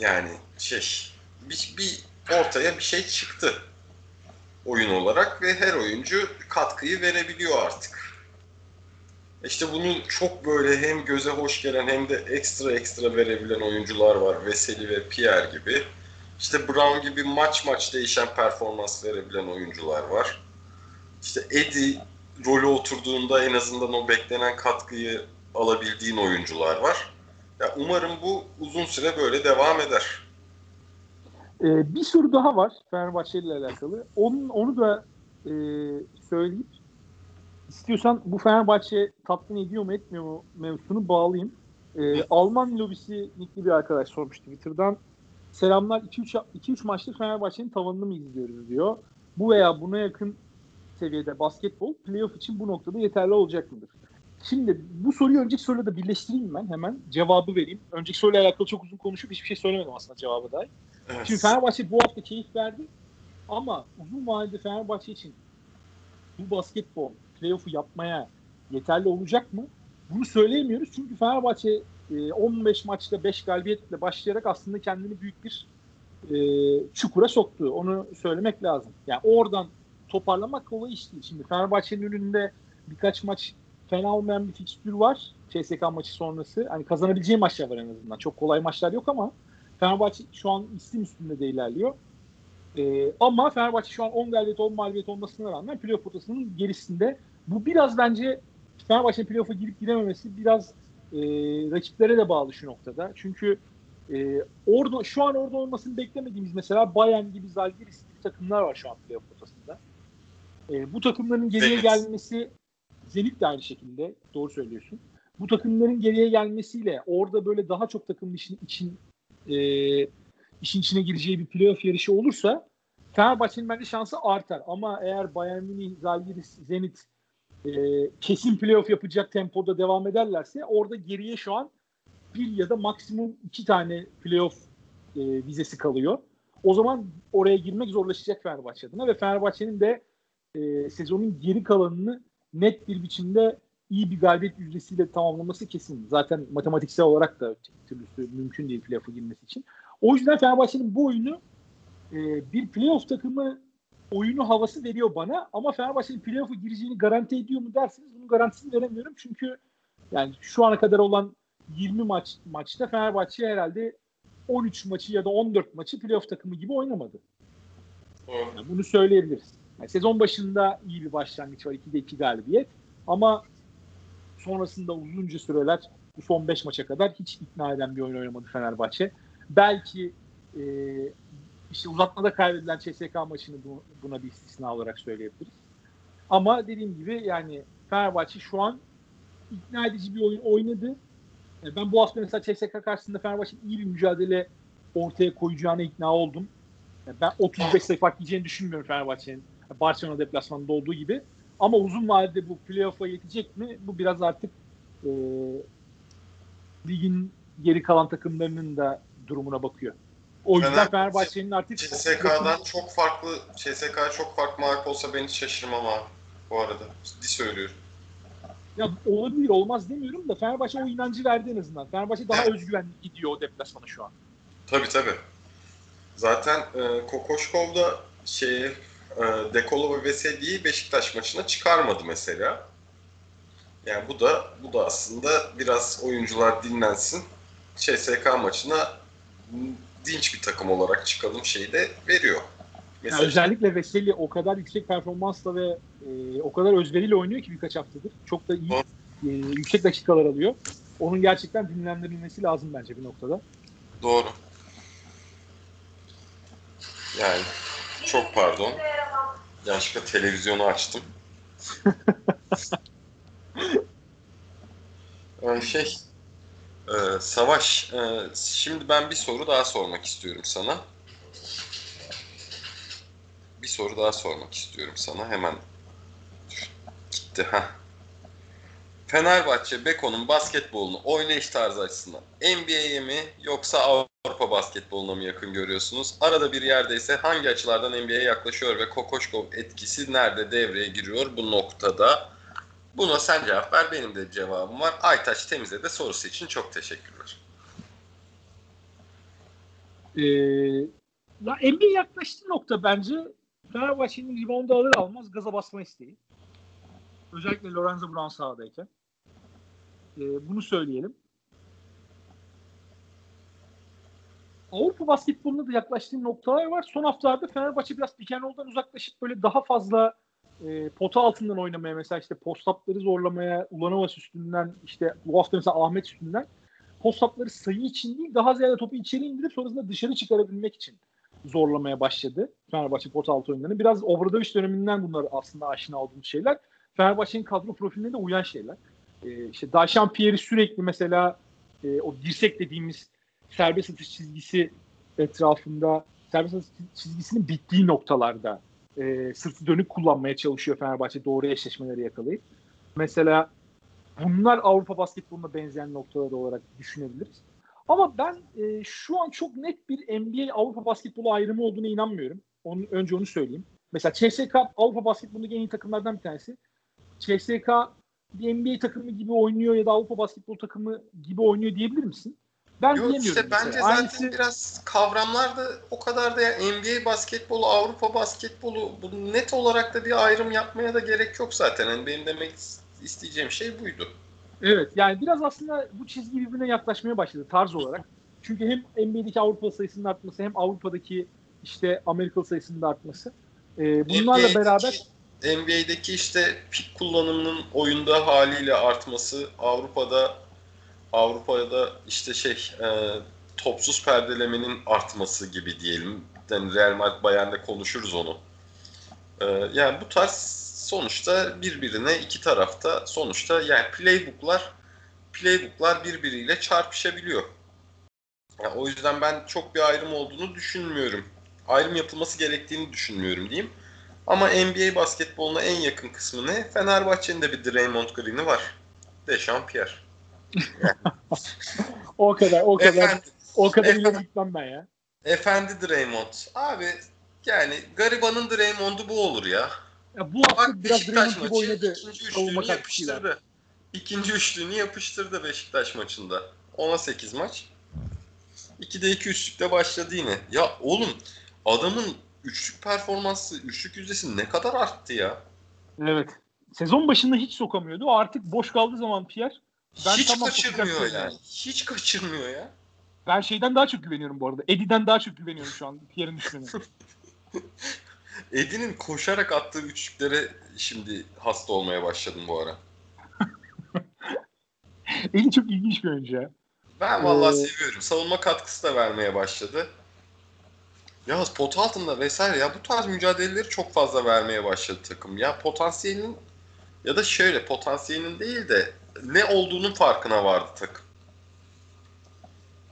Yani şey bir, bir ortaya bir şey çıktı oyun olarak ve her oyuncu katkıyı verebiliyor artık. İşte bunu çok böyle hem göze hoş gelen hem de ekstra ekstra verebilen oyuncular var. Veseli ve Pierre gibi. İşte Brown gibi maç maç değişen performans verebilen oyuncular var. İşte Eddie rolü oturduğunda en azından o beklenen katkıyı alabildiğin oyuncular var. Ya umarım bu uzun süre böyle devam eder. Ee, bir soru daha var Fenerbahçe ile alakalı. Onun, onu da e, söyleyip istiyorsan bu Fenerbahçe tatmin ediyor mu etmiyor mu mevzusunu bağlayayım. Ee, Alman lobisi nickli bir arkadaş sormuştu Twitter'dan. Selamlar 2-3 maçtır Fenerbahçe'nin tavanını mı izliyoruz diyor. Bu veya buna yakın seviyede basketbol playoff için bu noktada yeterli olacak mıdır? Şimdi bu soruyu önceki soruyla da birleştireyim ben hemen. Cevabı vereyim. Önceki soruyla alakalı çok uzun konuşup hiçbir şey söylemedim aslında cevabı dair. Evet. Şimdi Fenerbahçe bu hafta keyif verdi. Ama uzun vadede Fenerbahçe için bu basketbol playoff'u yapmaya yeterli olacak mı? Bunu söyleyemiyoruz çünkü Fenerbahçe 15 e, maçta 5 galibiyetle başlayarak aslında kendini büyük bir e, çukura soktu. Onu söylemek lazım. Yani oradan toparlamak kolay iş değil. Şimdi Fenerbahçe'nin önünde birkaç maç fena olmayan bir fikstür var. CSK maçı sonrası. Hani kazanabileceği maçlar var en azından. Çok kolay maçlar yok ama Fenerbahçe şu an isim üstünde de ilerliyor. Ee, ama Fenerbahçe şu an 10 galibiyet 10 mağlubiyet olmasına rağmen playoff potasının gerisinde. Bu biraz bence Fenerbahçe'nin playoff'a girip girememesi biraz e, rakiplere de bağlı şu noktada. Çünkü e, orada şu an orada olmasını beklemediğimiz mesela Bayern gibi Zalgiris gibi takımlar var şu an playoff potasında. E, bu takımların geriye evet. gelmesi Zenit de aynı şekilde doğru söylüyorsun. Bu takımların geriye gelmesiyle orada böyle daha çok takımın için, için e, işin içine gireceği bir playoff yarışı olursa Fenerbahçe'nin bence şansı artar. Ama eğer Bayern Münih, Zalgiris, Zenit e, kesin playoff yapacak tempoda devam ederlerse orada geriye şu an bir ya da maksimum iki tane playoff e, vizesi kalıyor. O zaman oraya girmek zorlaşacak Fenerbahçe adına ve Fenerbahçe'nin de e, sezonun geri kalanını net bir biçimde iyi bir galibiyet yüzdesiyle tamamlaması kesin. Zaten matematiksel olarak da türlüsü mümkün değil playoff'a girmesi için. O yüzden Fenerbahçe'nin bu oyunu e, bir playoff takımı oyunu havası veriyor bana ama Fenerbahçe'nin playoff'a gireceğini garanti ediyor mu derseniz bunun garantisini veremiyorum. Çünkü yani şu ana kadar olan 20 maç maçta Fenerbahçe herhalde 13 maçı ya da 14 maçı playoff takımı gibi oynamadı. Yani bunu söyleyebiliriz. Yani sezon başında iyi bir başlangıç var. 2'de 2 galibiyet. Ama sonrasında uzunca süreler bu son 5 maça kadar hiç ikna eden bir oyun oynamadı Fenerbahçe. belki e, işte uzatmada kaybedilen CSK maçını bu, buna bir istisna olarak söyleyebiliriz. Ama dediğim gibi yani Fenerbahçe şu an ikna edici bir oyun oynadı. E, ben bu hafta mesela CSK karşısında Fenerbahçe'nin iyi bir mücadele ortaya koyacağına ikna oldum. E, ben 35 sayı fark yiyeceğini düşünmüyorum Fenerbahçe'nin. Barcelona deplasmanında olduğu gibi. Ama uzun vadede bu playoff'a yetecek mi? Bu biraz artık e, ligin geri kalan takımlarının da durumuna bakıyor. O yüzden Fenerbahçe, Fenerbahçe'nin artık CSK'dan çok farklı CSK çok farklı mağlup olsa ben hiç şaşırmam abi bu arada. Ciddi söylüyorum. Ya olabilir olmaz demiyorum da Fenerbahçe o inancı verdi en azından. Fenerbahçe daha evet. özgüvenli gidiyor o deplasmana şu an. Tabii tabii. Zaten e, Kokoşkov da şeyi e, Dekolo ve Veseli'yi Beşiktaş maçına çıkarmadı mesela. Yani bu da bu da aslında biraz oyuncular dinlensin. CSK maçına dinç bir takım olarak çıkalım şeyi de veriyor. Mesela... Yani özellikle Veseli o kadar yüksek performansla ve e, o kadar özveriyle oynuyor ki birkaç haftadır. Çok da iyi e, yüksek dakikalar alıyor. Onun gerçekten dinlendirilmesi lazım bence bir noktada. Doğru. Yani çok pardon. Yanlışlıkla televizyonu açtım. ee, şey e, Savaş e, şimdi ben bir soru daha sormak istiyorum sana. Bir soru daha sormak istiyorum sana. Hemen gitti. ha. Fenerbahçe Beko'nun basketbolunu oynayış tarzı açısından NBA'ye mi yoksa Avrupa basketboluna mı yakın görüyorsunuz? Arada bir yerdeyse hangi açılardan NBA'ye yaklaşıyor ve Kokoşkov etkisi nerede devreye giriyor bu noktada? Buna sen cevap ver. Benim de cevabım var. Aytaç Temiz'e de sorusu için çok teşekkürler. Ee, ya NBA yaklaştığı nokta bence Fenerbahçe'nin reboundu alır almaz gaza basma isteği. Özellikle Lorenzo Brown sahadayken. Ee, bunu söyleyelim. Avrupa basketbolunda da yaklaştığım noktalar var. Son haftalarda Fenerbahçe biraz and uzaklaşıp böyle daha fazla e, pota altından oynamaya mesela işte postapları zorlamaya Ulanovas üstünden işte bu hafta mesela Ahmet üstünden postapları sayı için değil daha ziyade topu içeri indirip sonrasında dışarı çıkarabilmek için zorlamaya başladı Fenerbahçe pota altı oyunlarını. Biraz Obradoviç döneminden bunlar aslında aşina olduğumuz şeyler. Fenerbahçe'nin kadro profiline de uyan şeyler. E, işte Daşan Pierre'i sürekli mesela e, o dirsek dediğimiz serbest atış çizgisi etrafında serbest atış çizgisinin bittiği noktalarda e, sırtı dönük kullanmaya çalışıyor Fenerbahçe doğru eşleşmeleri yakalayıp. Mesela bunlar Avrupa basketboluna benzeyen noktalar olarak düşünebiliriz. Ama ben e, şu an çok net bir NBA Avrupa basketbolu ayrımı olduğuna inanmıyorum. Onu, önce onu söyleyeyim. Mesela CSK Avrupa basketbolundaki en iyi takımlardan bir tanesi. CSK bir NBA takımı gibi oynuyor ya da Avrupa basketbol takımı gibi oynuyor diyebilir misin? Ben Yok işte mesela. bence zaten Aynısı... biraz kavramlar da o kadar da yani NBA basketbolu, Avrupa basketbolu bu net olarak da bir ayrım yapmaya da gerek yok zaten. Yani benim demek isteyeceğim şey buydu. Evet yani biraz aslında bu çizgi birbirine yaklaşmaya başladı tarz olarak. Çünkü hem NBA'deki Avrupa sayısının artması hem Avrupa'daki işte Amerika sayısının artması. Ee, bunlarla beraber NBA'deki işte pik kullanımının oyunda haliyle artması, Avrupa'da Avrupa'da işte şey e, topsuz perdelemenin artması gibi diyelim. Yani Real Madrid Bayern'de konuşuruz onu. E, yani bu tarz sonuçta birbirine iki tarafta sonuçta yani playbooklar playbooklar birbiriyle çarpışabiliyor. Yani o yüzden ben çok bir ayrım olduğunu düşünmüyorum. Ayrım yapılması gerektiğini düşünmüyorum diyeyim. Ama NBA basketboluna en yakın kısmı ne? Fenerbahçe'nin de bir Draymond Green'i var. Deşan Pierre o kadar o kadar efendi, o kadar efendi, gitmem ben ya. Efendi Draymond. Abi yani garibanın Draymond'u bu olur ya. Ya bu hafta Bak, biraz Draymond gibi oynadı. İkinci üçlüğünü yapıştırdı. İkinci üçlüğünü yapıştırdı Beşiktaş maçında. 10'a 8 maç. 2'de 2 üçlükte başladı yine. Ya oğlum adamın üçlük performansı, üçlük yüzdesi ne kadar arttı ya. Evet. Sezon başında hiç sokamıyordu. Artık boş kaldığı zaman Pierre ben Hiç tamam, kaçırmıyor yani. Hiç kaçırmıyor ya. Ben şeyden daha çok güveniyorum bu arada. Eddie'den daha çok güveniyorum şu an Pierre'in düşmeni. Eddie'nin koşarak attığı üçlüklere şimdi hasta olmaya başladım bu ara. Eddie çok ilginç bir oyuncu ya. Ben vallahi ee, seviyorum. Savunma katkısı da vermeye başladı. Yalnız pot altında vesaire ya bu tarz mücadeleleri çok fazla vermeye başladı takım. Ya potansiyelinin ya da şöyle potansiyelinin değil de ne olduğunun farkına vardı takım.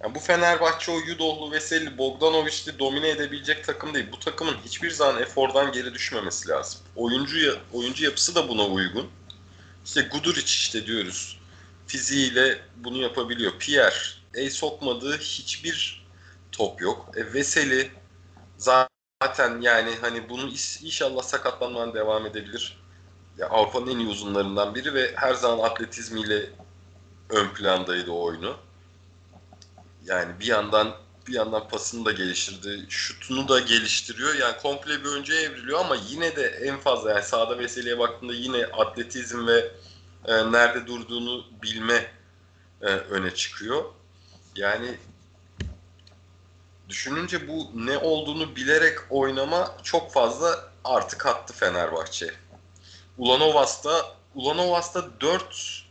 Yani bu Fenerbahçe o Yudohlu, Veseli, Bogdanovic'li domine edebilecek takım değil. Bu takımın hiçbir zaman efordan geri düşmemesi lazım. Oyuncu oyuncu yapısı da buna uygun. İşte Guduric işte diyoruz. Fiziğiyle bunu yapabiliyor. Pierre, el sokmadığı hiçbir top yok. E, Veseli zaten yani hani bunu inşallah sakatlanmadan devam edebilir. Ya Avrupa'nın en iyi uzunlarından biri ve her zaman atletizmiyle ön plandaydı o oyunu. Yani bir yandan bir yandan pasını da geliştirdi, şutunu da geliştiriyor. Yani komple bir önceye evriliyor ama yine de en fazla yani sahada vesileye baktığında yine atletizm ve e, nerede durduğunu bilme e, öne çıkıyor. Yani düşününce bu ne olduğunu bilerek oynama çok fazla artık attı Fenerbahçe. Ulanovas'ta Ulanovas'ta 4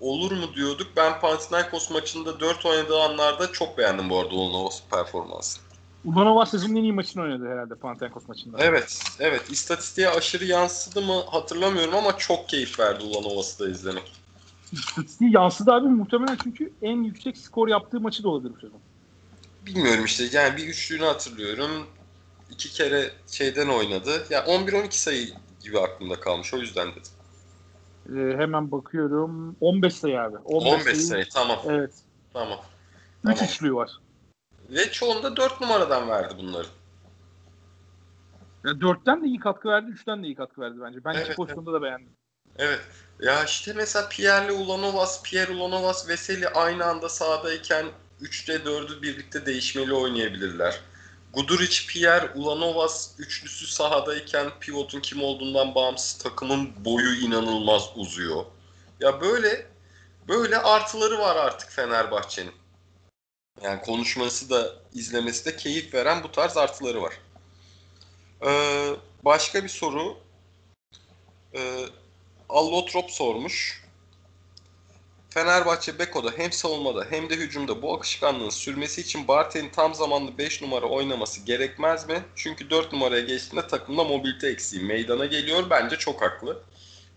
olur mu diyorduk. Ben Panathinaikos maçında 4 oynadığı anlarda çok beğendim bu arada Ulanovas performansını. Ulanovas sezonun en iyi maçını oynadı herhalde Panathinaikos maçında. Evet, evet. İstatistiğe aşırı yansıdı mı hatırlamıyorum ama çok keyif verdi Ulanovas'ı da izlemek. İstatistiği yansıdı abi muhtemelen çünkü en yüksek skor yaptığı maçı da olabilir bu sezon. Bilmiyorum işte yani bir üçlüğünü hatırlıyorum. İki kere şeyden oynadı. Ya yani 11-12 sayı gibi aklımda kalmış o yüzden dedim. Ee, hemen bakıyorum. 15 sayı abi. 15, 15 sayı, sayı tamam. Evet. Tamam. 3 tamam. üçlüğü var. Ve çoğunda 4 numaradan verdi bunları. Ya 4'ten de iyi katkı verdi, 3'ten de iyi katkı verdi bence. Ben evet, iki pozisyonda evet. da beğendim. Evet. Ya işte mesela Pierre Ulanovas, Pierre Ulanovas, Veseli aynı anda sahadayken 3'te 4'ü birlikte değişmeli oynayabilirler. Guduric, Pierre, Ulanovas üçlüsü sahadayken pivotun kim olduğundan bağımsız takımın boyu inanılmaz uzuyor. Ya böyle böyle artıları var artık Fenerbahçe'nin. Yani konuşması da izlemesi de keyif veren bu tarz artıları var. Ee, başka bir soru. Ee, Allotrop sormuş. Fenerbahçe Beko'da hem savunmada hem de hücumda bu akışkanlığın sürmesi için Bartel'in tam zamanlı 5 numara oynaması gerekmez mi? Çünkü 4 numaraya geçtiğinde takımda mobilite eksiği meydana geliyor. Bence çok haklı.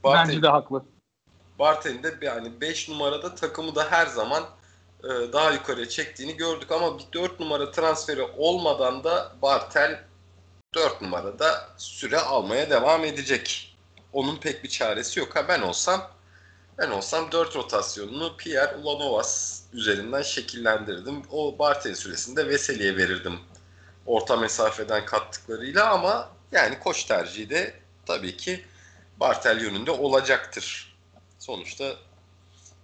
Bartel, Bence de haklı. Bartel'in de yani 5 numarada takımı da her zaman e, daha yukarıya çektiğini gördük ama bir 4 numara transferi olmadan da Bartel 4 numarada süre almaya devam edecek. Onun pek bir çaresi yok. Ha ben olsam ben olsam 4 rotasyonunu Pierre Ulanovas üzerinden şekillendirdim. O Bartel süresinde Veseli'ye verirdim orta mesafeden kattıklarıyla ama yani koç tercihi de tabii ki Bartel yönünde olacaktır. Sonuçta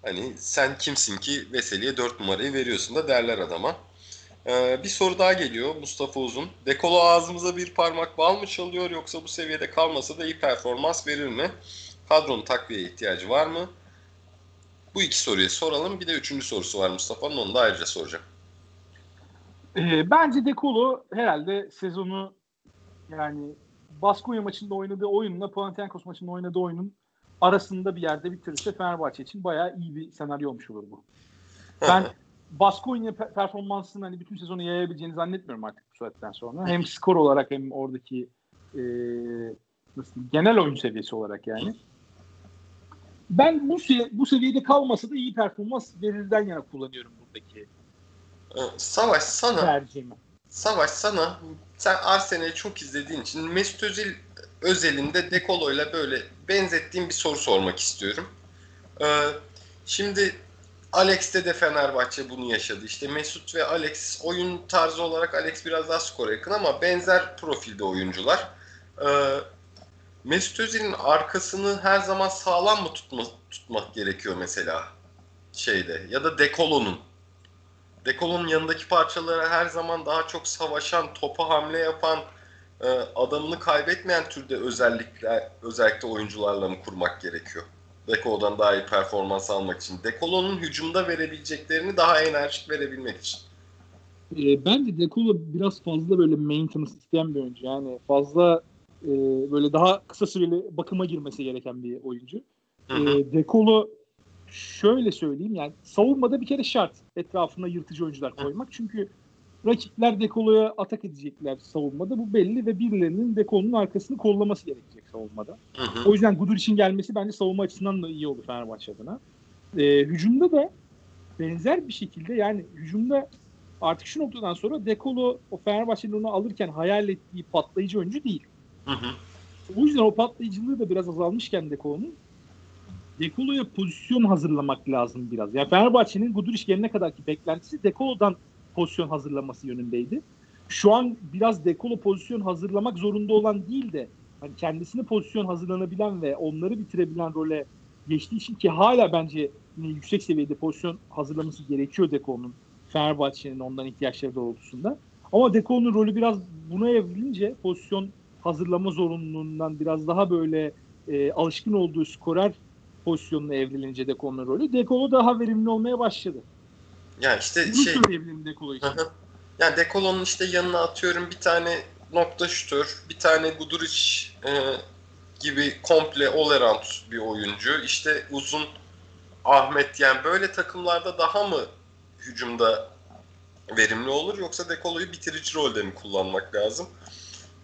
hani sen kimsin ki Veseli'ye 4 numarayı veriyorsun da derler adama. Ee, bir soru daha geliyor Mustafa Uzun. Dekolo ağzımıza bir parmak bal mı çalıyor yoksa bu seviyede kalmasa da iyi performans verir mi? Kadronun takviye ihtiyacı var mı? Bu iki soruyu soralım. Bir de üçüncü sorusu var Mustafa'nın. Onu da ayrıca soracağım. E, bence Dekolo herhalde sezonu yani Baskonya maçında oynadığı oyunla Panathinaikos maçında oynadığı oyunun arasında bir yerde bitirirse Fenerbahçe için bayağı iyi bir senaryo olmuş olur bu. Ben Baskonya performansını hani bütün sezonu yayabileceğini zannetmiyorum artık bu saatten sonra. Hem skor olarak hem oradaki e, nasıl genel oyun seviyesi olarak yani ben bu se bu seviyede kalmasa da iyi performans verirden yana kullanıyorum buradaki. Savaş sana tercihimi. Savaş sana sen Arsenal'i çok izlediğin için Mesut Özil özelinde Dekolo'yla böyle benzettiğim bir soru sormak istiyorum. Ee, şimdi Alex'te de Fenerbahçe bunu yaşadı. İşte Mesut ve Alex oyun tarzı olarak Alex biraz daha skora yakın ama benzer profilde oyuncular. Ee, Mesut Özil'in arkasını her zaman sağlam mı tutma, tutmak gerekiyor mesela şeyde ya da Dekolo'nun. Dekolo'nun yanındaki parçalara her zaman daha çok savaşan, topa hamle yapan, e, adamını kaybetmeyen türde özellikle özellikle oyuncularla mı kurmak gerekiyor? Dekolo'dan daha iyi performans almak için. Dekolo'nun hücumda verebileceklerini daha enerjik verebilmek için. E, bence Dekolo biraz fazla böyle maintenance isteyen bir oyuncu. Yani fazla e, böyle daha kısa süreli bakıma girmesi gereken bir oyuncu. Hı hı. E, Dekolo şöyle söyleyeyim yani savunmada bir kere şart etrafına yırtıcı oyuncular koymak. Çünkü rakipler Dekolo'ya atak edecekler savunmada. Bu belli ve birilerinin Dekolo'nun arkasını kollaması gerekecek savunmada. Hı hı. O yüzden Gudur için gelmesi bence savunma açısından da iyi olur Fenerbahçe adına. Ee, hücumda da benzer bir şekilde yani hücumda artık şu noktadan sonra Dekolo o Fenerbahçe'nin onu alırken hayal ettiği patlayıcı oyuncu değil. Hı hı. O yüzden o patlayıcılığı da biraz azalmışken Dekolo'nun Dekolo'ya pozisyon hazırlamak lazım biraz. Yani Fenerbahçe'nin Guduric gelene kadarki beklentisi Dekolo'dan pozisyon hazırlaması yönündeydi. Şu an biraz Dekolo pozisyon hazırlamak zorunda olan değil de hani kendisine pozisyon hazırlanabilen ve onları bitirebilen role geçtiği için ki hala bence yine yüksek seviyede pozisyon hazırlaması gerekiyor Dekolo'nun Fenerbahçe'nin ondan ihtiyaçları doğrultusunda. Ama Dekolo'nun rolü biraz buna evrilince pozisyon hazırlama zorunluluğundan biraz daha böyle e, alışkın olduğu skorer pozisyonuna evrilince Dekolo'nun rolü. Dekolo daha verimli olmaya başladı. Yani işte Bunu şey... söyleyebilirim Dekolo için. Yani Dekolo'nun işte yanına atıyorum bir tane nokta şutör, bir tane Guduric e, gibi komple all bir oyuncu. İşte uzun Ahmet yani böyle takımlarda daha mı hücumda verimli olur yoksa Dekolo'yu bitirici rolde mi kullanmak lazım?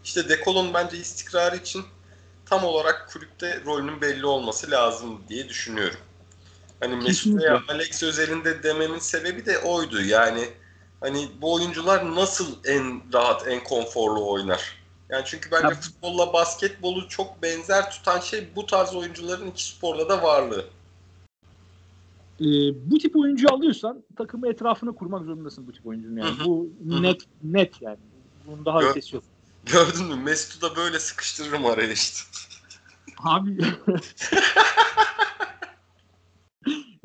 İşte Dekolo'nun bence istikrarı için tam olarak kulüpte rolünün belli olması lazım diye düşünüyorum. Hani Mesut veya Alex özelinde dememin sebebi de oydu. Yani hani bu oyuncular nasıl en rahat, en konforlu oynar? Yani çünkü bence ya, futbolla basketbolu çok benzer tutan şey bu tarz oyuncuların iki sporda da varlığı. Ee, bu tip oyuncu alıyorsan takımı etrafına kurmak zorundasın bu tip oyuncunun yani. Hı-hı. Bu net net yani. Bunun daha ötesi yok. Gördün mü? Mesut'u da böyle sıkıştırırım araya işte. Abi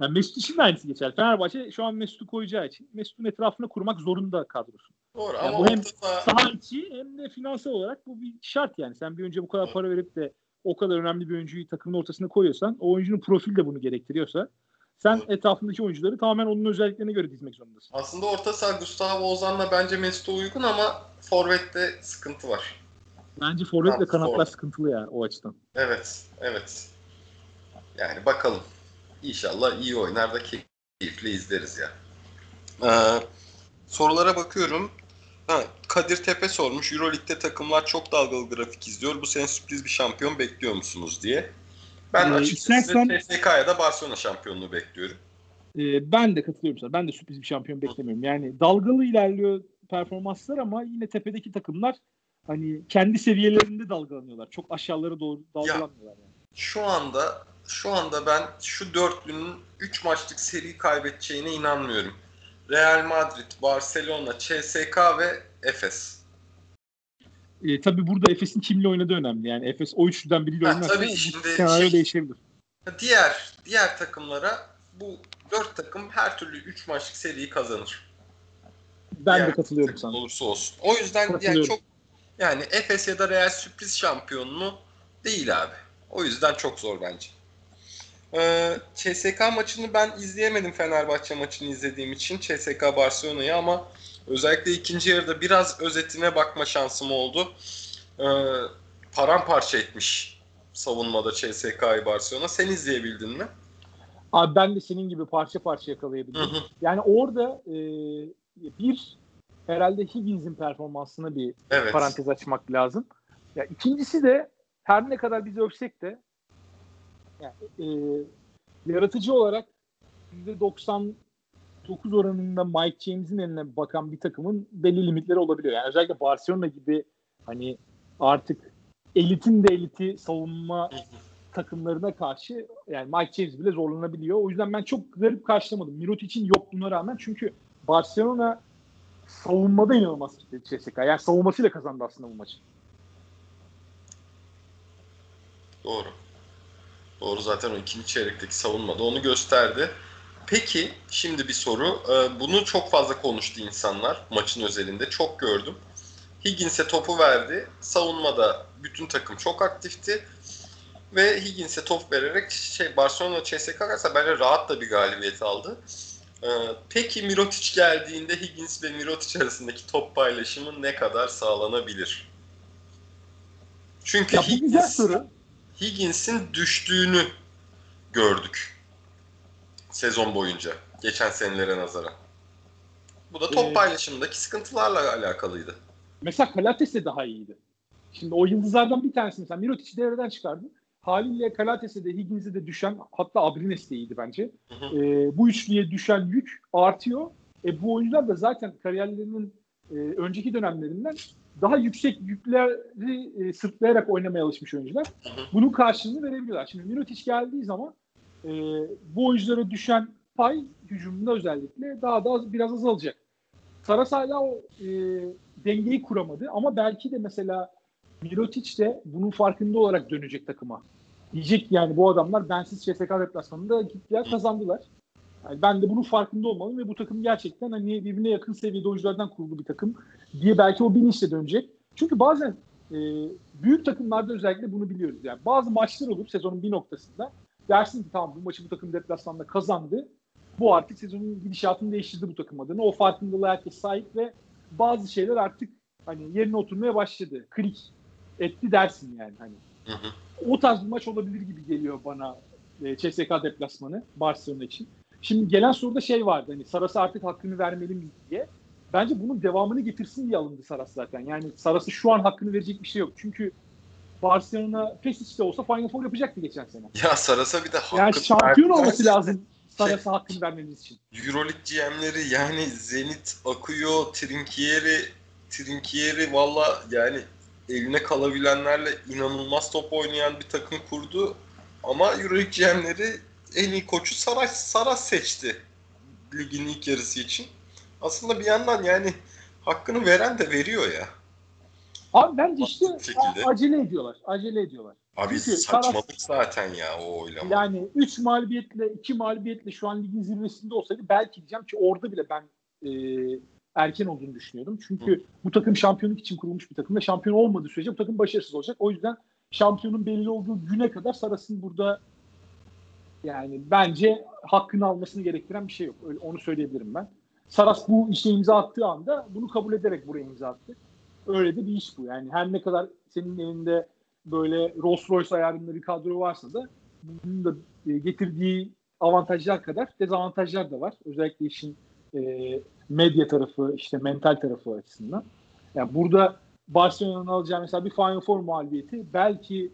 Yani Mesut için de aynısı geçer. Fenerbahçe şu an Mesut'u koyacağı için Mesut'un etrafına kurmak zorunda kadrosu. Doğru yani ama bu hem saha... saha içi hem de finansal olarak bu bir şart yani. Sen bir önce bu kadar para verip de o kadar önemli bir oyuncuyu takımın ortasına koyuyorsan o oyuncunun profili de bunu gerektiriyorsa sen evet. etrafındaki oyuncuları tamamen onun özelliklerine göre dizmek zorundasın. Aslında orta saha Gustavo Ozan'la bence Mesut'a uygun ama forvette sıkıntı var. Bence forvet ve kanatlar forvet. sıkıntılı ya o açıdan. Evet, evet. Yani bakalım. İnşallah iyi oynar da keyifli izleriz ya. Ee, sorulara bakıyorum. Ha, Kadir Tepe sormuş. Euroleague'de takımlar çok dalgalı grafik izliyor. Bu sene sürpriz bir şampiyon bekliyor musunuz diye. Ben ee, açıkçası istersen... TSK'ya da Barcelona şampiyonluğu bekliyorum. E, ben de katılıyorum sana. Ben de sürpriz bir şampiyon beklemiyorum. Yani dalgalı ilerliyor performanslar ama yine tepedeki takımlar hani kendi seviyelerinde dalgalanıyorlar. Çok aşağılara doğru dalgalanmıyorlar. Ya, yani. Şu anda şu anda ben şu dörtlünün 3 maçlık seri kaybedeceğine inanmıyorum. Real Madrid, Barcelona, CSK ve Efes. E, tabii burada Efes'in kimle oynadığı önemli. Yani Efes o üçlüden biriyle oynarsa tabii şimdi senaryo şey, değişebilir. Diğer diğer takımlara bu dört takım her türlü 3 maçlık seriyi kazanır. Ben diğer de katılıyorum sana. Olursa olsun. O yüzden yani çok yani Efes ya da Real sürpriz şampiyonluğu değil abi. O yüzden çok zor bence. Ee, CSK maçını ben izleyemedim Fenerbahçe maçını izlediğim için CSK Barcelona'yı ama özellikle ikinci yarıda biraz özetine bakma şansım oldu. Ee, paramparça etmiş savunmada CSK'yı Barcelona. Sen izleyebildin mi? Abi ben de senin gibi parça parça yakalayabildim. Hı hı. Yani orada e, bir herhalde Higgins'in performansına bir evet. parantez açmak lazım. Ya ikincisi de her ne kadar biz övsek de yani, e, yaratıcı olarak %99 oranında Mike James'in eline bakan bir takımın belli limitleri olabiliyor. Yani özellikle Barcelona gibi hani artık elitin de eliti savunma takımlarına karşı yani Mike James bile zorlanabiliyor. O yüzden ben çok garip karşılamadım. Mirotic'in yokluğuna rağmen çünkü Barcelona savunmada inanılmaz kitledi CSK. Yani savunmasıyla kazandı aslında bu maçı. Doğru. Doğru zaten o ikinci çeyrekteki savunmada onu gösterdi. Peki şimdi bir soru. Ee, bunu çok fazla konuştu insanlar maçın özelinde. Çok gördüm. Higgins'e topu verdi. Savunmada bütün takım çok aktifti. Ve Higgins'e top vererek şey Barcelona CSK karşısında bence rahat da bir galibiyet aldı. Ee, peki Mirotic geldiğinde Higgins ve Mirotic arasındaki top paylaşımı ne kadar sağlanabilir? Çünkü ya, Higgins, Higgins'in düştüğünü gördük. Sezon boyunca. Geçen senelere nazaran. Bu da top Ee, paylaşımındaki sıkıntılarla alakalıydı. Mesela Kalates de daha iyiydi. Şimdi o yıldızlardan bir tanesi mesela Mirotic devreden çıkardı. Haliyle Kalates'e de Higgins'e de düşen hatta Abrines de iyiydi bence. Hı hı. Ee, bu üçlüye düşen yük artıyor. E, bu oyuncular da zaten kariyerlerinin e, önceki dönemlerinden daha yüksek yükleri e, sırtlayarak oynamaya alışmış oyuncular. Hı hı. Bunun karşılığını verebiliyorlar. Şimdi Mirotic geldiği zaman e, bu oyunculara düşen pay hücumunda özellikle daha da az, biraz azalacak. Saras hala o e, dengeyi kuramadı ama belki de mesela Mirotic de bunun farkında olarak dönecek takıma. Diyecek yani bu adamlar bensiz CSK deplasmanında gittiler kazandılar. Yani ben de bunun farkında olmalıyım ve bu takım gerçekten hani birbirine yakın seviyede oyunculardan kurulu bir takım diye belki o bilinçle dönecek. Çünkü bazen e, büyük takımlarda özellikle bunu biliyoruz. Yani bazı maçlar olur sezonun bir noktasında. Dersin ki tamam bu maçı bu takım deplasmanda kazandı. Bu artık sezonun gidişatını değiştirdi bu takım adına. O farkındalığa herkes sahip ve bazı şeyler artık hani yerine oturmaya başladı. Klik etti dersin yani hani. Hı hı. O tarz bir maç olabilir gibi geliyor bana e, CSK deplasmanı Barcelona için. Şimdi gelen soruda şey vardı hani Saras'a artık hakkını vermeli miyiz diye. Bence bunun devamını getirsin diye alındı Saras zaten. Yani Saras'ı şu an hakkını verecek bir şey yok. Çünkü Barcelona Pesic de olsa Final Four yapacaktı geçen sene. Ya Saras'a bir de hakkı Yani şampiyon vermez. olması lazım Saras'a hakkını vermemiz için. Euroleague GM'leri yani Zenit akıyor, Trinkieri, Trinkieri valla yani eline kalabilenlerle inanılmaz top oynayan bir takım kurdu. Ama Euroleague GM'leri en iyi koçu Saras, Saras seçti ligin ilk yarısı için. Aslında bir yandan yani hakkını veren de veriyor ya. Abi bence işte şekilde. acele ediyorlar. Acele ediyorlar. Abi Çünkü saçmalık zaten ya o oylama. Yani 3 mağlubiyetle 2 mağlubiyetle şu an ligin zirvesinde olsaydı belki diyeceğim ki orada bile ben e, erken olduğunu düşünüyordum. Çünkü bu takım şampiyonluk için kurulmuş bir takım ve şampiyon olmadığı sürece bu takım başarısız olacak. O yüzden şampiyonun belli olduğu güne kadar Saras'ın burada yani bence hakkını almasını gerektiren bir şey yok. Öyle, onu söyleyebilirim ben. Saras bu işe imza attığı anda bunu kabul ederek buraya imza attı. Öyle de bir iş bu. Yani her ne kadar senin elinde böyle Rolls Royce ayarında bir kadro varsa da bunun da e, getirdiği avantajlar kadar dezavantajlar da var. Özellikle işin e, medya tarafı, işte mental tarafı açısından. Yani burada Barcelona'nın alacağı mesela bir Final Four mağlubiyeti belki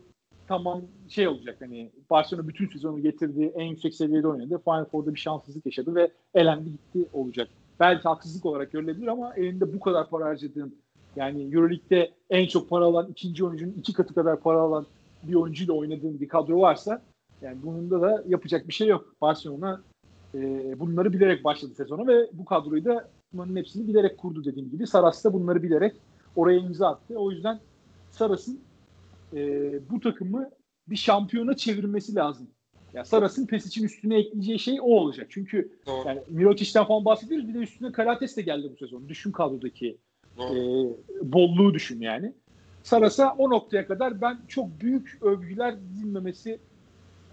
tamam şey olacak hani Barcelona bütün sezonu getirdiği en yüksek seviyede oynadı. Final Four'da bir şanssızlık yaşadı ve elendi gitti olacak. Belki haksızlık olarak görülebilir ama elinde bu kadar para harcadığın yani Euroleague'de en çok para alan ikinci oyuncunun iki katı kadar para alan bir oyuncuyla oynadığın bir kadro varsa yani bunun da yapacak bir şey yok. Barcelona e, bunları bilerek başladı sezona ve bu kadroyu da bunların hepsini bilerek kurdu dediğim gibi. Saras da bunları bilerek oraya imza attı. O yüzden Saras'ın e, bu takımı bir şampiyona çevirmesi lazım. Yani Saras'ın pes için üstüne ekleyeceği şey o olacak. Çünkü Doğru. yani Mirotic'ten falan bahsediyoruz. Bir de üstüne Karates de geldi bu sezon. Düşün kadrodaki. E, bolluğu düşün yani. Saras'a o noktaya kadar ben çok büyük övgüler dinlemesi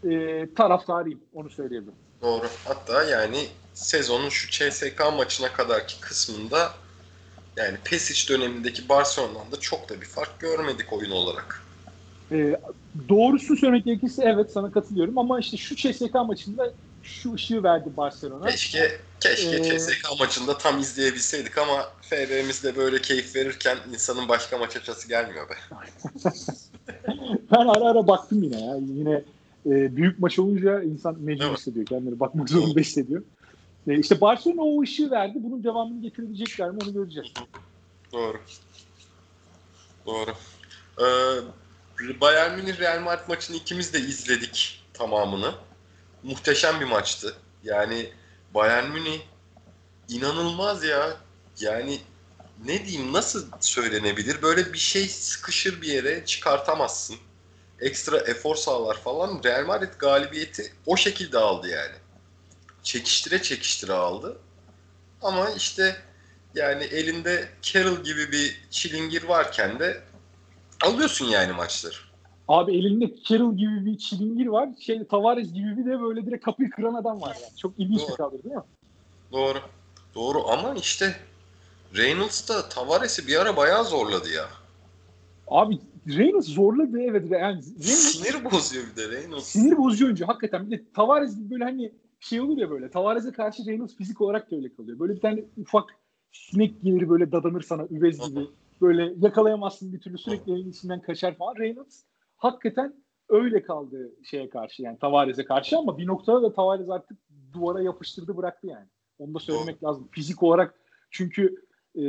e, taraftarıyım. Onu söyleyebilirim. Doğru. Hatta yani sezonun şu CSK maçına kadarki kısmında yani Pesic dönemindeki Barcelona'dan da çok da bir fark görmedik oyun olarak. E, doğrusu söylemek gerekirse evet sana katılıyorum ama işte şu CSK maçında şu ışığı verdi Barcelona. Keşke keşke Ee, CSK maçında tam izleyebilseydik ama FB'mizde böyle keyif verirken insanın başka maç açası gelmiyor be. Ben ara ara baktım yine ya. Yine e, büyük maç olunca insan mecbur hissediyor. Kendini bakmak zorunda hissediyor. E, işte Barcelona o ışığı verdi. Bunun devamını getirebilecekler mi onu göreceğiz. Doğru. Doğru. Ee, Bayern Münih Real Madrid maçını ikimiz de izledik tamamını. Muhteşem bir maçtı. Yani Bayern Münih inanılmaz ya. Yani ne diyeyim nasıl söylenebilir? Böyle bir şey sıkışır bir yere çıkartamazsın. Ekstra efor sağlar falan. Real Madrid galibiyeti o şekilde aldı yani. Çekiştire çekiştire aldı. Ama işte yani elinde Carroll gibi bir çilingir varken de alıyorsun yani maçları. Abi elinde Carroll gibi bir çilingir var. Şey Tavares gibi bir de böyle direkt kapıyı kıran adam var yani. Çok ilginç bir Doğru. kadro değil mi? Doğru. Doğru ama işte Reynolds da Tavares'i bir ara bayağı zorladı ya. Abi Reynolds zorladı evet. Yani Reynolds Sinir bozuyor bir de Reynolds. sinir bozucu oyuncu hakikaten. Bir de Tavares gibi böyle hani şey olur ya böyle. Tavares'e karşı Reynolds fizik olarak da öyle kalıyor. Böyle bir tane ufak sinek gelir böyle dadanır sana üvez gibi. Böyle yakalayamazsın bir türlü sürekli elin içinden kaçar falan. Reynolds hakikaten öyle kaldı şeye karşı yani Tavares'e karşı ama bir noktada da Tavares artık duvara yapıştırdı bıraktı yani. Onu da söylemek lazım. Fizik olarak çünkü e,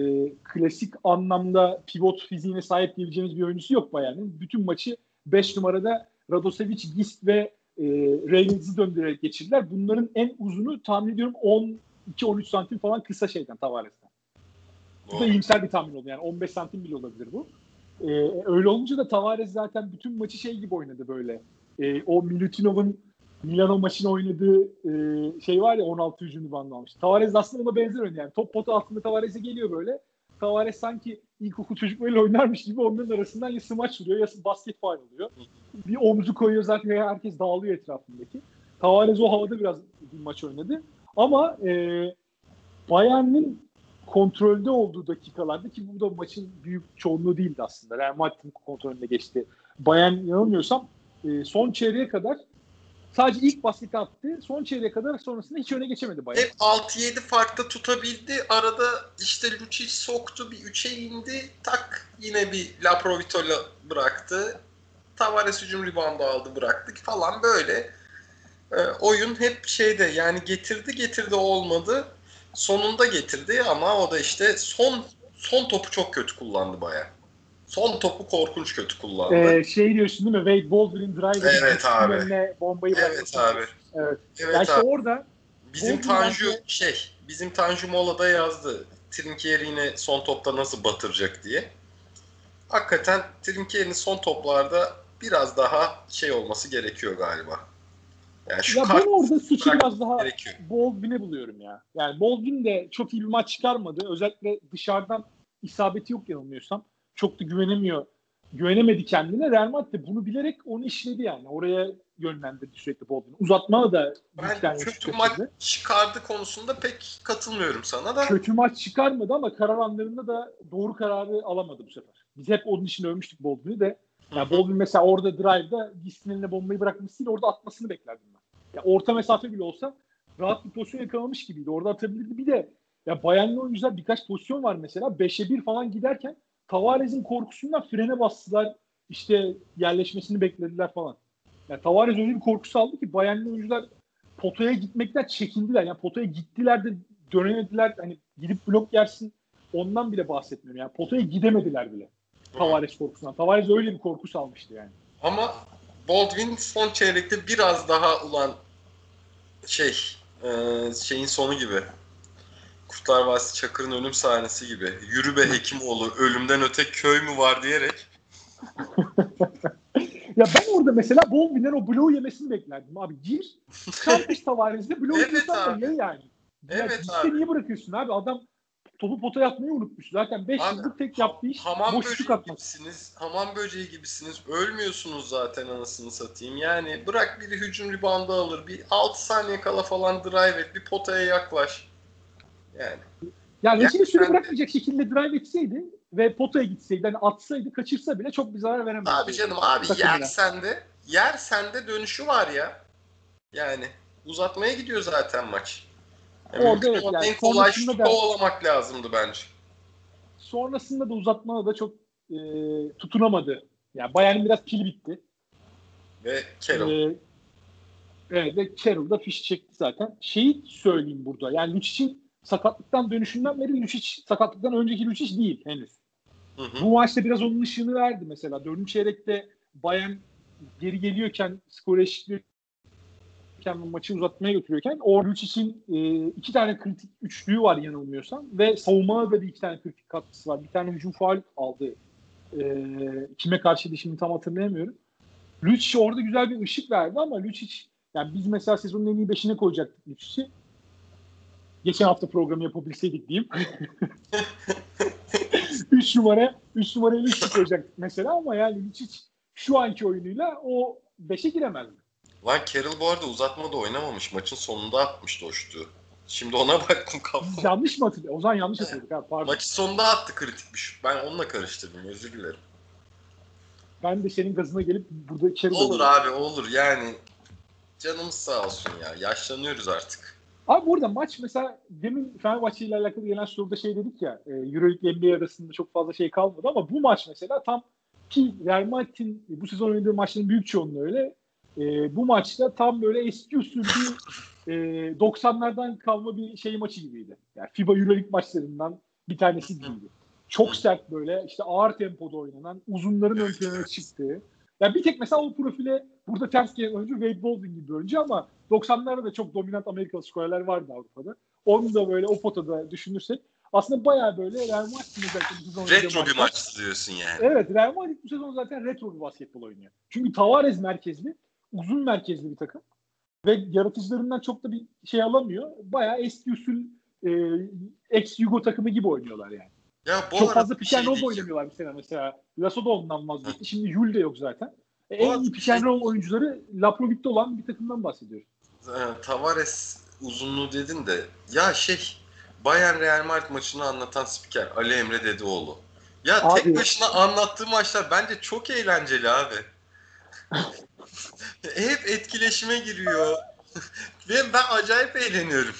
klasik anlamda pivot fiziğine sahip diyebileceğimiz bir oyuncusu yok Bayern'in. Bütün maçı 5 numarada Radosevic, Gist ve e, Reynolds'ı döndürerek geçirdiler. Bunların en uzunu tahmin ediyorum 12-13 santim falan kısa şeyden Tavares'ten. Bu da iyimser bir tahmin oldu. Yani 15 santim bile olabilir bu. Ee, öyle olunca da Tavares zaten bütün maçı şey gibi oynadı böyle. Ee, o Milutinov'un Milano maçını oynadığı e, şey var ya 16 hücum bandı almış. Tavares aslında ona benzer oynuyor. Yani top potu altında Tavares'e geliyor böyle. Tavares sanki ilkokul çocuklarıyla oynarmış gibi onların arasından ya smaç vuruyor ya basket faal oluyor. Bir omzu koyuyor zaten herkes dağılıyor etrafındaki. Tavares o havada biraz bir maç oynadı. Ama e, Bayern'in kontrolde olduğu dakikalarda ki bu da maçın büyük çoğunluğu değildi aslında. Real Madrid'in kontrolünde geçti. Bayern yanılmıyorsam e, son çeyreğe kadar Sadece ilk basketi attı. Son çeyreğe kadar sonrasında hiç öne geçemedi bayağı. Hep 6-7 farkta tutabildi. Arada işte Lucic soktu. Bir 3'e indi. Tak yine bir Laprovito'la bıraktı. Tavares hücum reboundu aldı bıraktı falan böyle. E, oyun hep şeyde yani getirdi getirdi olmadı. Sonunda getirdi ama o da işte son son topu çok kötü kullandı bayağı. Son topu korkunç kötü kullandı. Ee, şey diyorsun değil mi? Wade Baldwin drive evet abi. önüne bombayı Evet abi. Evet. evet yani işte orada bizim Tanju bence... şey bizim Tanju Mola'da yazdı. Trinkieri yine son topta nasıl batıracak diye. Hakikaten Trinkieri'nin son toplarda biraz daha şey olması gerekiyor galiba. Yani şu ya ben orada suçu biraz daha gerekiyor. Baldwin'e buluyorum ya. Yani Baldwin de çok iyi bir maç çıkarmadı. Özellikle dışarıdan isabeti yok yanılmıyorsam çok da güvenemiyor. Güvenemedi kendine. Real Madrid bunu bilerek onu işledi yani. Oraya yönlendirdi sürekli Bolton'u. Uzatmaya da ben kötü maç çıkardı konusunda pek katılmıyorum sana da. Kötü maç çıkarmadı ama karar anlarında da doğru kararı alamadı bu sefer. Biz hep onun için övmüştük Bolton'u de. Yani Bolton mesela orada drive'da Gis'in eline bombayı bırakmasıyla orada atmasını beklerdim ben. Ya orta mesafe bile olsa rahat bir pozisyon yakalamış gibiydi. Orada atabilirdi. Bir de ya Bayernli oyuncular birkaç pozisyon var mesela. 5'e 1 falan giderken Tavares'in korkusundan frene bastılar. İşte yerleşmesini beklediler falan. Yani Tavares öyle bir korkusu aldı ki Bayernli oyuncular potaya gitmekten çekindiler. Yani potaya gittiler de dönemediler. Hani gidip blok yersin ondan bile bahsetmiyorum. Yani potaya gidemediler bile. Tavares korkusundan. Tavares öyle bir korku salmıştı yani. Ama Baldwin son çeyrekte biraz daha ulan şey e, şeyin sonu gibi Kurtlar Vadisi Çakır'ın ölüm sahnesi gibi. Yürü be Hekimoğlu ölümden öte köy mü var diyerek. ya ben orada mesela Baldwin'den o bloğu yemesini beklerdim abi. Gir, çarpış Tavares'de bloğu evet abi. ye yani. Evet ya, abi. niye bırakıyorsun abi? Adam topu potaya atmayı unutmuş. Zaten 5 yıldır tek yaptığı iş hamam boşluk atmak. Gibisiniz, hamam böceği gibisiniz. Ölmüyorsunuz zaten anasını satayım. Yani bırak biri hücum ribandı alır. Bir 6 saniye kala falan drive et. Bir potaya yaklaş. Yani. Yani Reçini süre bırakmayacak şekilde drive etseydi ve potaya gitseydi, yani atsaydı, kaçırsa bile çok bir zarar veremezdi. Abi canım abi yer sende, yer sende dönüşü var ya. Yani uzatmaya gidiyor zaten maç. Orada evet, yani en kolay şutu kovalamak lazımdı bence. Sonrasında da uzatmada da çok e, tutunamadı. Yani Bayern'in biraz pili bitti. Ve Carroll. E, evet ve Carroll da fiş çekti zaten. Şeyi söyleyeyim burada. Yani Lucic'in sakatlıktan dönüşünden beri Lucic sakatlıktan önceki Lucic değil henüz. Hı hı. Bu maçta biraz onun ışığını verdi mesela. Dördüncü çeyrekte Bayern geri geliyorken skor eşitliyorken maçı uzatmaya götürüyorken o Lucic'in e, iki tane kritik üçlüğü var yanılmıyorsam ve savunmada da bir iki tane kritik katkısı var. Bir tane hücum faal aldı. E, kime karşıydı şimdi tam hatırlayamıyorum. Lucic orada güzel bir ışık verdi ama Lucic yani biz mesela sezonun en iyi beşine koyacaktık Lucic'i geçen hafta programı yapabilseydik diyeyim. 3 numara 3 numarayı Lucic koyacaktık mesela ama yani Lucic şu anki oyunuyla o 5'e giremezdi. Lan Carroll bu arada uzatmada oynamamış. Maçın sonunda atmıştı o şutu. Şimdi ona baktım kafam. Yanlış mı hatırlıyor? O zaman yanlış hatırladık. Ha, pardon. Maçın sonunda attı kritik bir şut. Ben onunla karıştırdım. Özür dilerim. Ben de senin gazına gelip burada Carroll Olur abi olur yani. canımız sağ olsun ya. Yaşlanıyoruz artık. Abi burada maç mesela demin Fenerbahçe ile alakalı gelen soruda şey dedik ya e, Euroleague NBA arasında çok fazla şey kalmadı ama bu maç mesela tam ki Real Madrid'in bu sezon oynadığı maçların büyük çoğunluğu öyle. E, bu maçta tam böyle eski usul bir e, 90'lardan kalma bir şey maçı gibiydi. Yani FIBA Euroleague maçlarından bir tanesi gibiydi. Çok sert böyle işte ağır tempoda oynanan, uzunların ön plana çıktığı. Yani bir tek mesela o profile burada ters gelen oyuncu Wade Baldwin gibi bir oyuncu ama 90'larda da çok dominant Amerikalı skorerler vardı Avrupa'da. Onu da böyle o potada düşünürsek aslında bayağı böyle Real Madrid'in özellikle bu sezon Retro bir maç diyorsun yani. Evet Real Madrid bu sezon zaten retro bir basketbol oynuyor. Çünkü Tavares merkezli, uzun merkezli bir takım. Ve yaratıcılarından çok da bir şey alamıyor. Bayağı eski usul e, ex-Yugo takımı gibi oynuyorlar yani. Ya bu Çok fazla pick and şey roll diyeceğim. oynamıyorlar bir sene mesela. Lasso da ondan vazgeçti. Şimdi Yul de yok zaten. E, en iyi bir pick şey- and roll oyuncuları Laprovic'te olan bir takımdan bahsediyoruz. Ee, Tavares uzunluğu dedin de ya şey Bayern Real Madrid maçını anlatan spiker Ali Emre Dedeoğlu. Ya Abi- tek başına anlattığı maçlar bence çok eğlenceli abi. Hep etkileşime giriyor. Ve ben acayip eğleniyorum.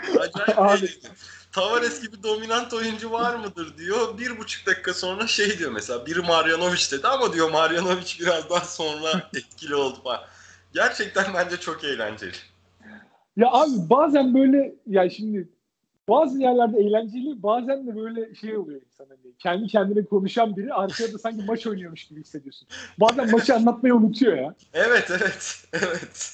Acayip Abi. eğleniyorum. Tavares gibi dominant oyuncu var mıdır diyor. Bir buçuk dakika sonra şey diyor mesela. Biri Marjanovic dedi ama diyor Marjanovic biraz daha sonra etkili oldu falan. Gerçekten bence çok eğlenceli. Ya abi bazen böyle ya şimdi bazı yerlerde eğlenceli bazen de böyle şey oluyor insana. Hani kendi kendine konuşan biri arkada da sanki maç oynuyormuş gibi hissediyorsun. Bazen maçı anlatmayı unutuyor ya. Evet evet evet.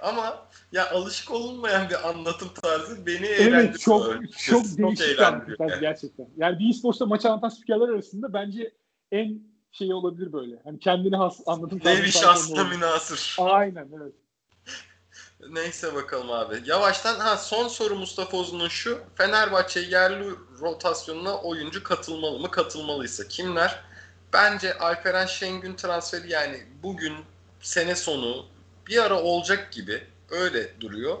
Ama ya alışık olunmayan bir anlatım tarzı beni eğlendiriyor. Evet çok açıkçası. çok değişik bir eğlendiriyor anlatım tarzı yani. gerçekten. Yani bir sporsta maç anlatan spikerler arasında bence en şey olabilir böyle. Hani kendine has anlatım tarzı. Nevi şahsına münasır. Aynen evet. Neyse bakalım abi. Yavaştan ha son soru Mustafa Ozun'un şu. Fenerbahçe yerli rotasyonuna oyuncu katılmalı mı? Katılmalıysa kimler? Bence Alperen Şengün transferi yani bugün sene sonu bir ara olacak gibi öyle duruyor.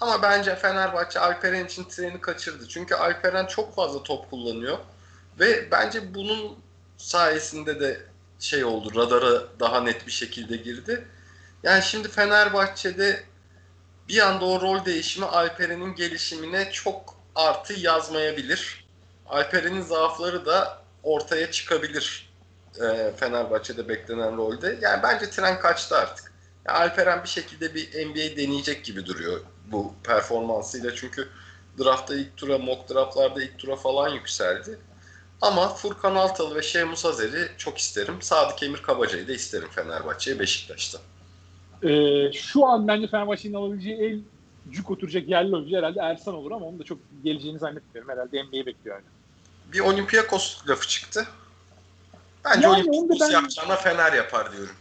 Ama bence Fenerbahçe Alperen için treni kaçırdı. Çünkü Alperen çok fazla top kullanıyor. Ve bence bunun sayesinde de şey oldu. Radara daha net bir şekilde girdi. Yani şimdi Fenerbahçe'de bir anda o rol değişimi Alperen'in gelişimine çok artı yazmayabilir. Alperen'in zaafları da ortaya çıkabilir e, Fenerbahçe'de beklenen rolde. Yani bence tren kaçtı artık. Yani Alperen bir şekilde bir NBA deneyecek gibi duruyor bu performansıyla. Çünkü draftta ilk tura, mock draftlarda ilk tura falan yükseldi. Ama Furkan Altalı ve Şemus Azer'i çok isterim. Sadık Emir Kabaca'yı da isterim Fenerbahçe'ye Beşiktaş'ta. Ee, şu an bence Fenerbahçe'nin alabileceği en cuk oturacak yerli oyuncu herhalde Ersan olur ama onun da çok geleceğini zannetmiyorum. Herhalde NBA'yi bekliyor yani. Bir Olympiakos lafı çıktı. Bence Yani Olympiakos ben- yapacağına Fener yapar diyorum.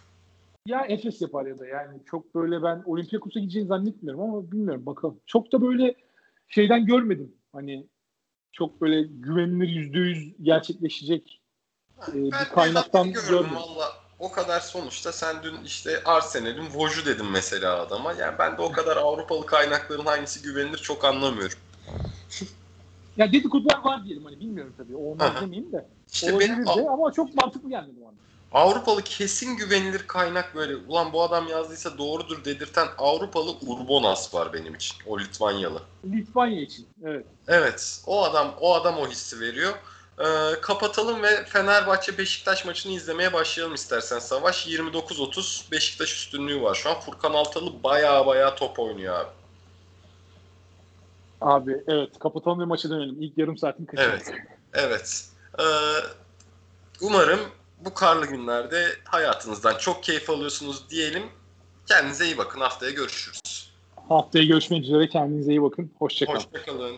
Ya Efes yapar ya da yani çok böyle ben Olympiakos'a gideceğini zannetmiyorum ama bilmiyorum bakalım. Çok da böyle şeyden görmedim. Hani çok böyle güvenilir yüzde yüz gerçekleşecek e, bir kaynaktan gördüm görmedim. valla. O kadar sonuçta sen dün işte Arsenal'in Voj'u dedim mesela adama. Yani ben de o kadar Avrupalı kaynakların hangisi güvenilir çok anlamıyorum. Ya dedikodular var diyelim hani bilmiyorum tabii. Olmaz Aha. demeyeyim de. İşte Olabilir benim de ama çok mantıklı gelmedi bana. Avrupalı kesin güvenilir kaynak böyle ulan bu adam yazdıysa doğrudur dedirten Avrupalı Urbonas var benim için. O Litvanyalı. Litvanya için. Evet. Evet. O adam o adam o hissi veriyor. Ee, kapatalım ve Fenerbahçe Beşiktaş maçını izlemeye başlayalım istersen Savaş. 29-30 Beşiktaş üstünlüğü var şu an. Furkan Altalı baya baya top oynuyor abi. Abi evet kapatalım ve maça dönelim. İlk yarım saatin kaçırdık. Evet. Evet. Ee, umarım bu karlı günlerde hayatınızdan çok keyif alıyorsunuz diyelim. Kendinize iyi bakın. Haftaya görüşürüz. Haftaya görüşmek üzere. Kendinize iyi bakın. Hoşçakalın. Hoşçakalın.